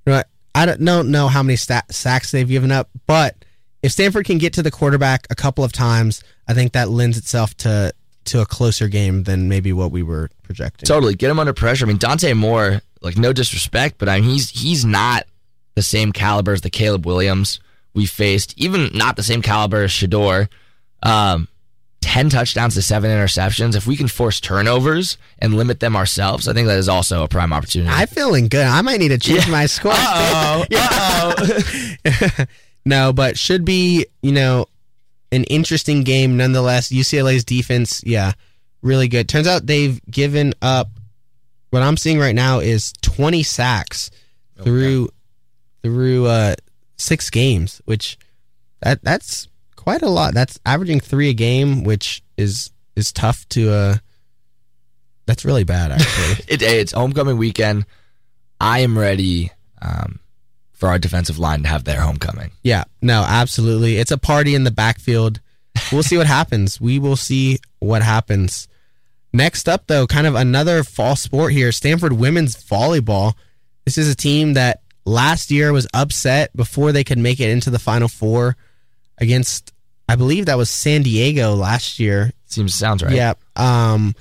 you know I don't, don't know how many sacks they've given up, but if Stanford can get to the quarterback a couple of times, I think that lends itself to to a closer game than maybe what we were projecting. Totally, get him under pressure. I mean, Dante Moore, like no disrespect, but I mean he's he's not the same caliber as the Caleb Williams we faced, even not the same caliber as Shedeur. Um, 10 touchdowns to seven interceptions. If we can force turnovers and limit them ourselves, I think that is also a prime opportunity. I'm feeling good. I might need to change yeah. my score. <laughs> oh. <laughs> <laughs> no, but should be, you know, an interesting game nonetheless. UCLA's defense, yeah, really good. Turns out they've given up. What I'm seeing right now is 20 sacks okay. through through uh, six games, which that that's quite a lot. That's averaging three a game, which is is tough to. Uh, that's really bad, <laughs> actually. it, it's homecoming weekend. I am ready um, for our defensive line to have their homecoming. Yeah, no, absolutely. It's a party in the backfield. We'll see what happens. We will see what happens. Next up, though, kind of another fall sport here Stanford women's volleyball. This is a team that last year was upset before they could make it into the Final Four against, I believe that was San Diego last year. Seems sounds right. Yeah. Um,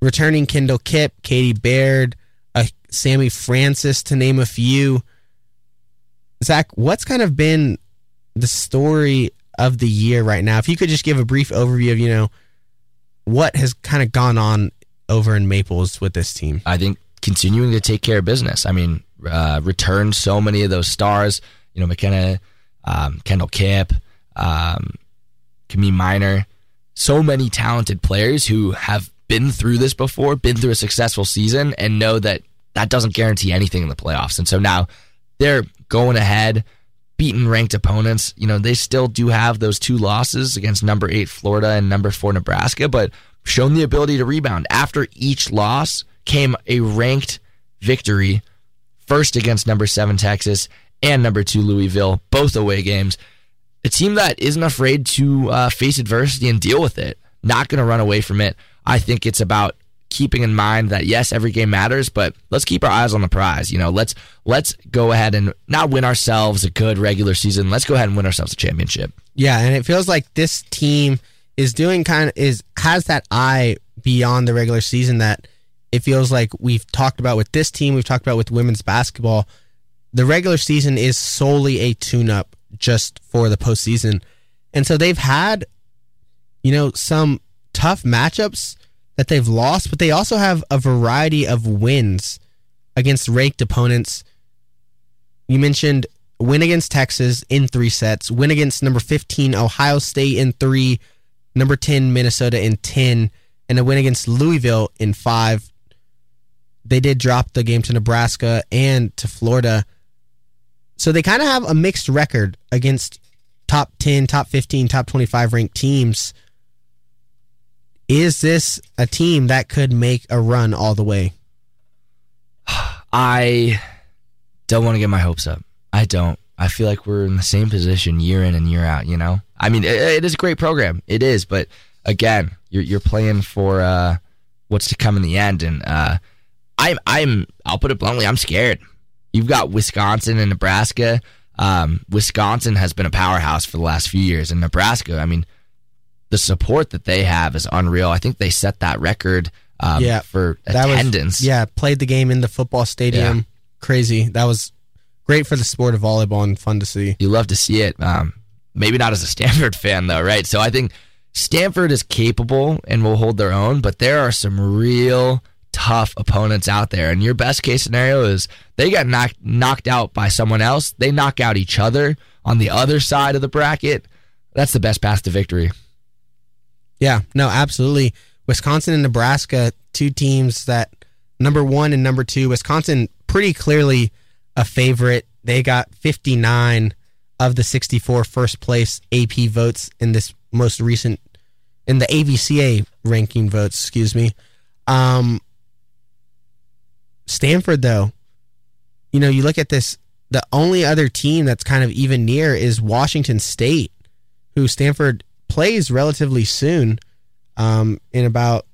returning Kendall Kipp, Caitie Baird, uh, Sami Francis, to name a few. Zach, what's kind of been the story of the year right now? If you could just give a brief overview of, you know, what has kind of gone on over in Maples with this team. I think continuing to take care of business. I mean, uh, so many of those stars. You know, McKenna, um, Kendall Kipp, um, Camille Miner, so many talented players who have been through this before, been through a successful season, and know that that doesn't guarantee anything in the playoffs. And so now they're going ahead, beating ranked opponents. You know, they still do have those two losses against number eight Florida and number four Nebraska, but shown the ability to rebound. After each loss came a ranked victory, first against number seven Texas and number two Louisville, both away games. A team that isn't afraid to uh, face adversity and deal with it, not going to run away from it. I think it's about keeping in mind that yes, every game matters, but let's keep our eyes on the prize. You know, let's let's go ahead and not win ourselves a good regular season. Let's go ahead and win ourselves a championship. Yeah, and it feels like this team is doing kind of is has that eye beyond the regular season that it feels like we've talked about with this team, we've talked about with women's basketball. The regular season is solely a tune up just for the postseason. And so they've had, you know, some tough matchups that they've lost, but they also have a variety of wins against ranked opponents. You mentioned win against Texas in three sets, win against number 15 Ohio State in three, number 10 Minnesota in 10, and a win against Louisville in five. They did drop the game to Nebraska and to Florida. So they kind of have a mixed record against top 10, top 15, top 25 ranked teams. Is this a team that could make a run all the way? I don't want to get my hopes up. I don't. I feel like we're in the same position year in and year out, you know? I mean, it, it is a great program. It is, but again, you're you're playing for uh, what's to come in the end and uh, I'm I'm I'll put it bluntly, I'm scared. You've got Wisconsin and Nebraska. Um, Wisconsin has been a powerhouse for the last few years, and Nebraska, I mean, the support that they have is unreal. I think they set that record um, yeah, for attendance. Was, yeah, played the game in the football stadium. Yeah. Crazy. That was great for the sport of volleyball and fun to see. You love to see it. Um, maybe not as a <laughs> Stanford fan though, right? So I think Stanford is capable and will hold their own, but there are some real tough opponents out there. And your best case scenario is they get knocked knocked out by someone else. They knock out each other on the other side of the bracket. That's the best path to victory. Yeah, no, absolutely. Wisconsin and Nebraska, two teams that number one and number two. Wisconsin pretty clearly a favorite. They got 59 of the 64 first place AP votes in this most recent in the AVCA ranking votes. Excuse me. Um, Stanford, though, you know, you look at this, the only other team that's kind of even near is Washington State, who Stanford plays relatively soon um, in about,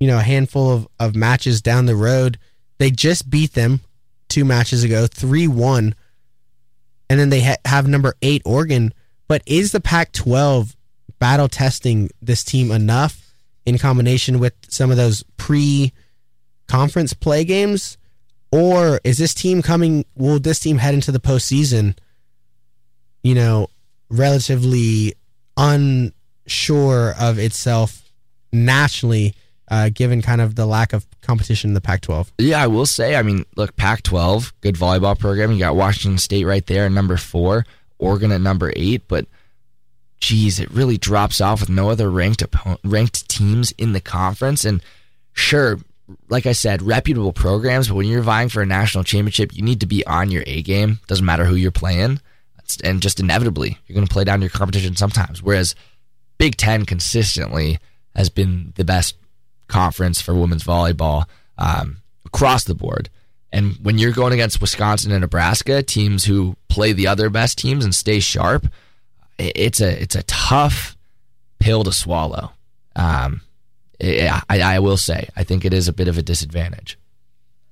you know, a handful of, of matches down the road. They just beat them two matches ago, 3 1. And then they ha- have number eight, Oregon. But is the Pac 12 battle testing this team enough in combination with some of those pre conference play games? Or is this team coming? Will this team head into the postseason, you know, relatively unsure of itself nationally, uh, given kind of the lack of competition in the Pac 12? Yeah, I will say, I mean, look, Pac 12, good volleyball program. You got Washington State right there at number four, Oregon at number eight, but geez, it really drops off with no other ranked ranked teams in the conference. And sure, like I said, reputable programs, but when you're vying for a national championship, you need to be on your A game. Doesn't matter who you're playing. And just inevitably, you're going to play down your competition sometimes. Whereas Big Ten consistently has been the best conference for women's volleyball um, across the board. And when you're going against Wisconsin and Nebraska, teams who play the other best teams and stay sharp, it's a it's a tough pill to swallow. Um, I, I will say, I think it is a bit of a disadvantage.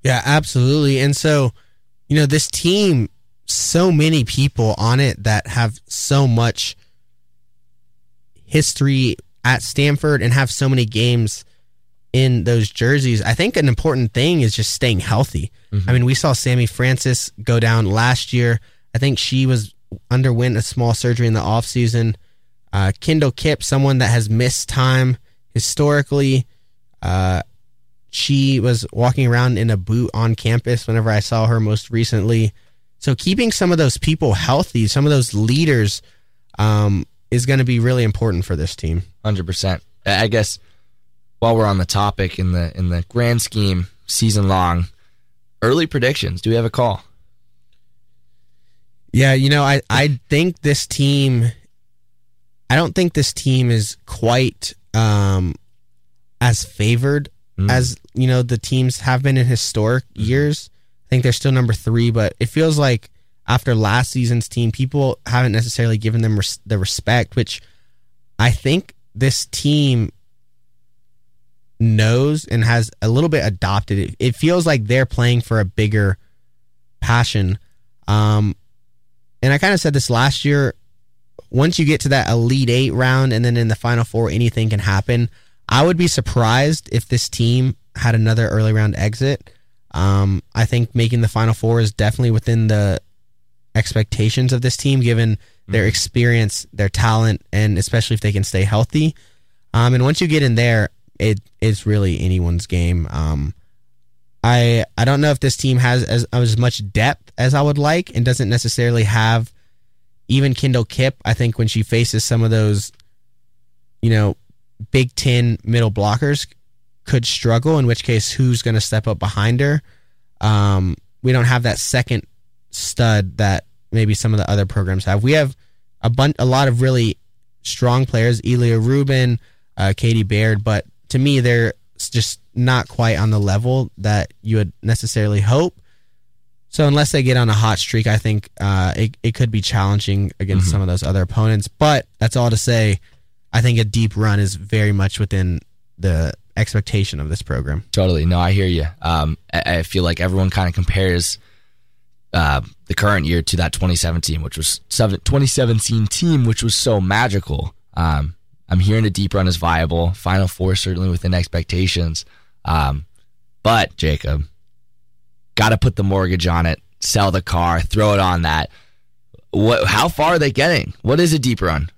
Yeah, absolutely. And so, you know, this team, so many people on it that have so much history at Stanford and have so many games in those jerseys. I think an important thing is just staying healthy. Mm-hmm. I mean, we saw Sami Francis go down last year. I think she was underwent a small surgery in the offseason. Uh, Kendall Kipp, someone that has missed time historically. Uh, she was walking around in a boot on campus whenever I saw her most recently. So keeping some of those people healthy, some of those leaders, um, is going to be really important for this team. Hundred percent. I guess while we're on the topic in the in the grand scheme, season long, early predictions. Do we have a call? Yeah, you know, I I think this team. I don't think this team is quite um, as favored mm. as you know the teams have been in historic mm. years. Think they're still number three, but it feels like after last season's team, people haven't necessarily given them res- the respect, which I think this team knows and has a little bit adopted. It, it feels like they're playing for a bigger passion. Um, and I kind of said this last year. Once you get to that Elite Eight round and then in the Final Four, anything can happen. I would be surprised if this team had another early round exit. Um, I think making the Final Four is definitely within the expectations of this team, given their mm-hmm. experience, their talent, and especially if they can stay healthy. Um, and once you get in there, it it's really anyone's game. Um, I I don't know if this team has as as much depth as I would like, and doesn't necessarily have even Kendall Kipp. I think when she faces some of those, you know, Big Ten middle blockers, could struggle. In which case, who's going to step up behind her? Um, we don't have that second stud that maybe some of the other programs have. We have a bunch, a lot of really strong players, Elia Rubin, uh, Caitie Baird, but to me, they're just not quite on the level that you would necessarily hope. So unless they get on a hot streak, I think uh, it it could be challenging against mm-hmm. some of those other opponents. But that's all to say. I think a deep run is very much within the expectation of this program. Totally. No, I hear you. Um, I, I, feel like everyone kind of compares uh, the current year to that 2017, which was 2017 team, which was so magical. Um, I'm hearing a deep run is viable. Final four certainly within expectations. Um, but Jacob, got to put the mortgage on it, sell the car, throw it on that. What? How far are they getting? What is a deep run?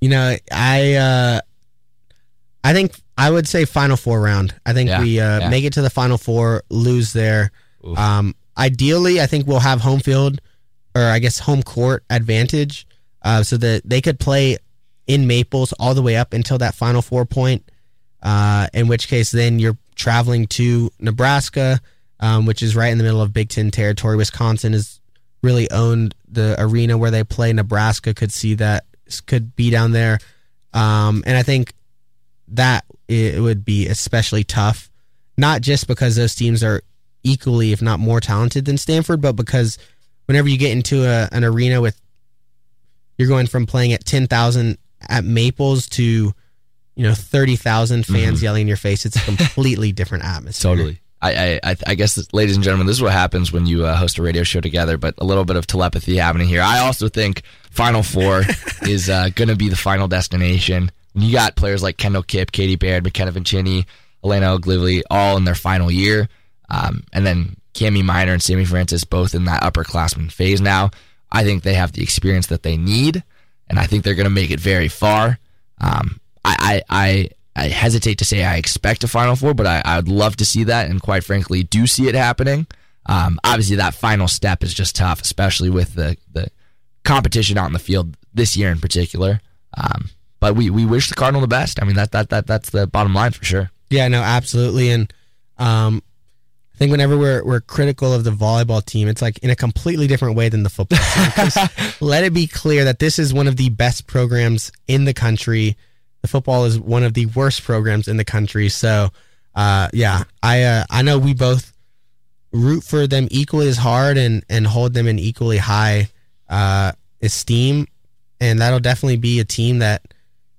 You know, I uh, I think I would say final four round. I think yeah, we uh, yeah. make it to the final four, lose there. Um, ideally, I think we'll have home field or I guess home court advantage, uh, so that they could play in Maples all the way up until that final four point. Uh, in which case, then you're traveling to Nebraska, um, which is right in the middle of Big Ten territory. Wisconsin has really owned the arena where they play. Nebraska could see that could be down there, um, and I think that it would be especially tough, not just because those teams are equally, if not more talented than Stanford, but because whenever you get into a, an arena with you're going from playing at 10,000 at Maples to you know 30,000 fans mm-hmm. yelling in your face it's a completely <laughs> different atmosphere totally I, I, I guess, ladies and gentlemen, this is what happens when you uh, host a radio show together. But a little bit of telepathy happening here. I also think Final Four <laughs> is uh, going to be the final destination. When you got players like Kendall Kipp, Caitie Baird, McKenna Vicini, Elena Oglivie, all in their final year, um, and then Kami Miner and Sami Francis both in that upperclassman phase now. I think they have the experience that they need and I think they're going to make it very far. Um, I, I, I, I, hesitate to say I expect a Final Four, but I, I would love to see that, and quite frankly, do see it happening. Um, obviously, that final step is just tough, especially with the the competition out in the field this year in particular. Um, but we, we wish the Cardinal the best. I mean that that that that's the bottom line for sure. Yeah, no, absolutely. And um, I think whenever we're we're critical of the volleyball team, it's like in a completely different way than the football team. <laughs> let it be clear that this is one of the best programs in the country. The football is one of the worst programs in the country. So, uh, yeah, I uh, I know we both root for them equally as hard and and hold them in equally high uh, esteem, and that'll definitely be a team that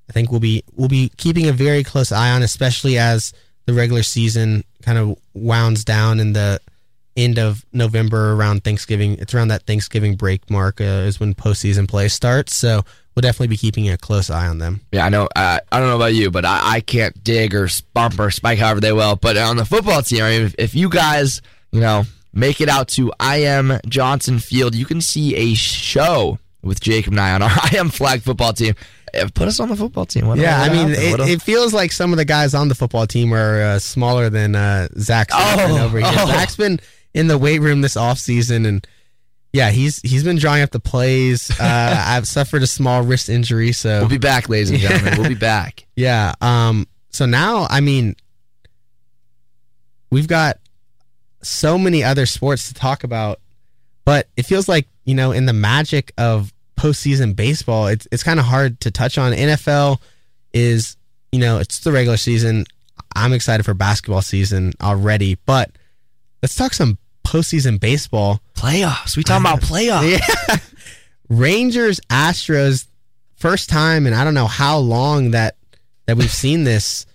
I think we'll be we'll be keeping a very close eye on, especially as the regular season kind of wounds down in the end of November around Thanksgiving. It's around that Thanksgiving break mark uh, is when postseason play starts. So we'll definitely be keeping a close eye on them. Yeah, I know. Uh, I don't know about you, but I, I, can't dig or bump or spike however they will. But on the football team, if, if you guys, you know, make it out to I am Johnson Field, you can see a show with Jacob and I on our <laughs> I am flag football team. Put us on the football team. What yeah, I mean, it, it, feels like some of the guys on the football team are uh, smaller than uh, Zach's oh, over here. Oh. Zach's been in the weight room this off season, and yeah, he's he's been drawing up the plays. Uh, <laughs> I've suffered a small wrist injury, so we'll be back, ladies and gentlemen. we'll be back. <laughs> Yeah. Um. So now, I mean, we've got so many other sports to talk about, but it feels like you know, in the magic of postseason baseball, it's it's kind of hard to touch on. NFL is, you know, it's the regular season. I'm excited for basketball season already, but let's talk some postseason baseball. Playoffs. We talking about playoffs. <laughs> Yeah. Rangers Astros first time and I don't know how long that that we've seen this.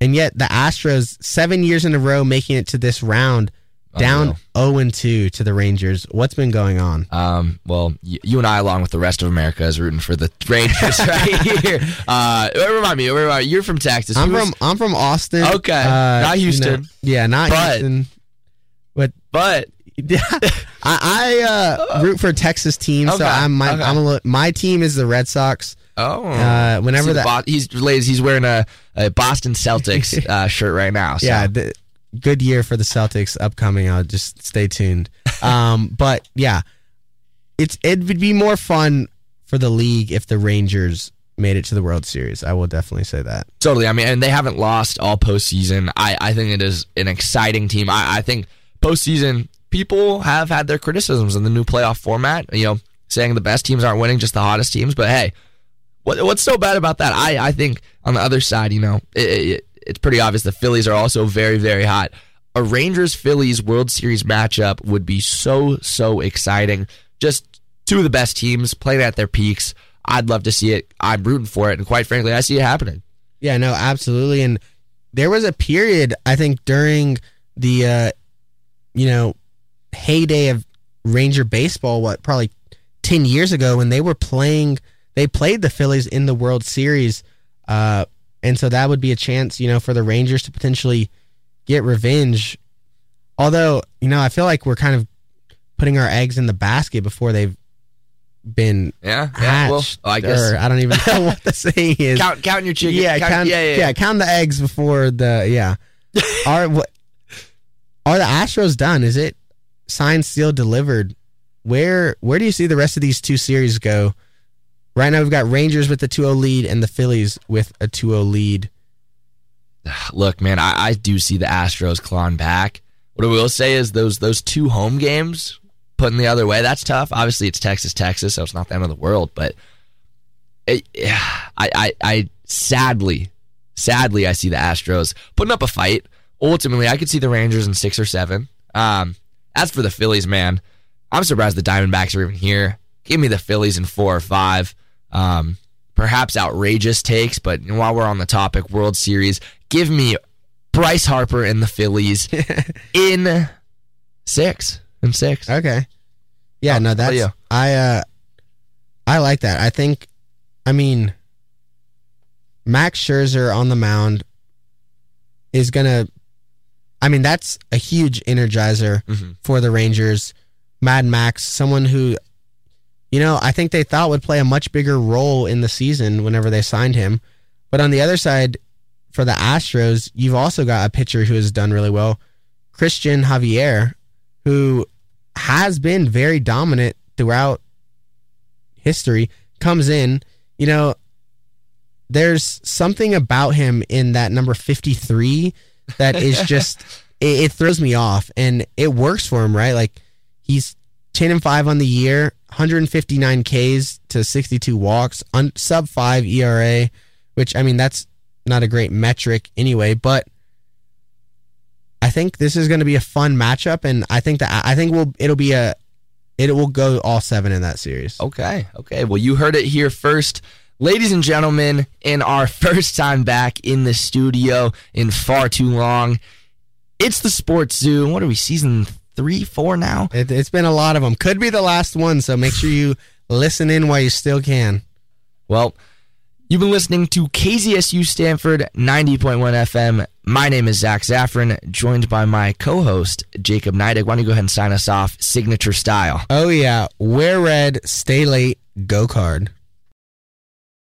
And yet the Astros 7 years in a row making it to this round down 0 and 2 to the Rangers. What's been going on? Um, well, y- you and I, along with the rest of America, is rooting for the <laughs> Rangers right <laughs> here. Uh, remind me, remind me, you're from Texas. I'm from I'm from Austin. Okay, uh, not Houston. You know, yeah, not but, Houston. But <laughs> I, I uh, root for a Texas teams. Okay, so I'm my okay. I'm a, my team is the Red Sox. Oh, uh, whenever that Bo- he's he's wearing a, a Boston Celtics uh, shirt right now. So. Yeah, the, good year for the Celtics upcoming. I'll just stay tuned. <laughs> Um, but yeah, it's it would be more fun for the league if the Rangers made it to the World Series. I will definitely say that. Totally. I mean, and they haven't lost all postseason. I, I think it is an exciting team. I, I think postseason people have had their criticisms in the new playoff format. You know, saying the best teams aren't winning, just the hottest teams. But hey, what, what's so bad about that? I, I think on the other side, you know, it, it, it's pretty obvious the Phillies are also very, very hot. A Rangers Phillies World Series matchup would be so, so exciting. Just two of the best teams playing at their peaks. I'd love to see it. I'm rooting for it. And quite frankly, I see it happening. Yeah, no, absolutely. And there was a period, I think, during the, uh, you know, heyday of Ranger baseball, what, probably 10 years ago when they were playing, they played the Phillies in the World Series. Uh, and so that would be a chance, you know, for the Rangers to potentially get revenge. Although, you know, I feel like we're kind of putting our eggs in the basket before they've been yeah, yeah. Well, I guess I don't even <laughs> know what the saying is. Count, counting your chicken. Yeah, count, count, yeah, yeah, yeah, count the eggs before the yeah. <laughs> are what are the Astros done? Is it signed, sealed, delivered? Where where do you see the rest of these two series go? Right now, we've got Rangers with the 2 0 lead and the Phillies with a 2 0 lead. <sighs> Look, man, I, I do see the Astros clawing back. What I will say is those those two home games putting the other way, that's tough. Obviously, it's Texas, Texas, so it's not the end of the world. But it, <sighs> I, I, I sadly, sadly, I see the Astros putting up a fight. Ultimately, I could see the Rangers in six or seven. Um, as for the Phillies, man, I'm surprised the Diamondbacks are even here. Give me the Phillies in four or five. Um, perhaps outrageous takes, but while we're on the topic, World Series, give me Bryce Harper and the Phillies <laughs> in six. In six. Okay. Yeah, oh, no, that's I uh I like that. I think I mean Max Scherzer on the mound is gonna I mean, that's a huge energizer mm-hmm. for the Rangers. Mad Max, someone who you know, I think they thought would play a much bigger role in the season whenever they signed him. But on the other side, for the Astros, you've also got a pitcher who has done really well, Cristian Javier, who has been very dominant throughout history. comes in, you know, there's something about him in that number 53 that is <laughs> just it, it throws me off and it works for him, right? Like he's 10 and 5 on the year, 159 Ks to 62 walks, on sub 5 ERA, which I mean that's not a great metric anyway, but I think this is going to be a fun matchup and I think that I think we'll it'll be a it will go all 7 in that series. Okay. Okay. Well, you heard it here first. Ladies and gentlemen, in our <laughs> first time back in the studio in far too long, it's the Sports Zoo. What are we, season three, four now? It, it's been a lot of them. Could be the last one, so make sure you listen in while you still can. Well, you've been listening to KZSU Stanford 90.1 FM. My name is Zach Zaffron, joined by my co host, Jacob Neidig. Why don't you go ahead and sign us off, signature style? Oh, yeah. Wear red, stay late, go card.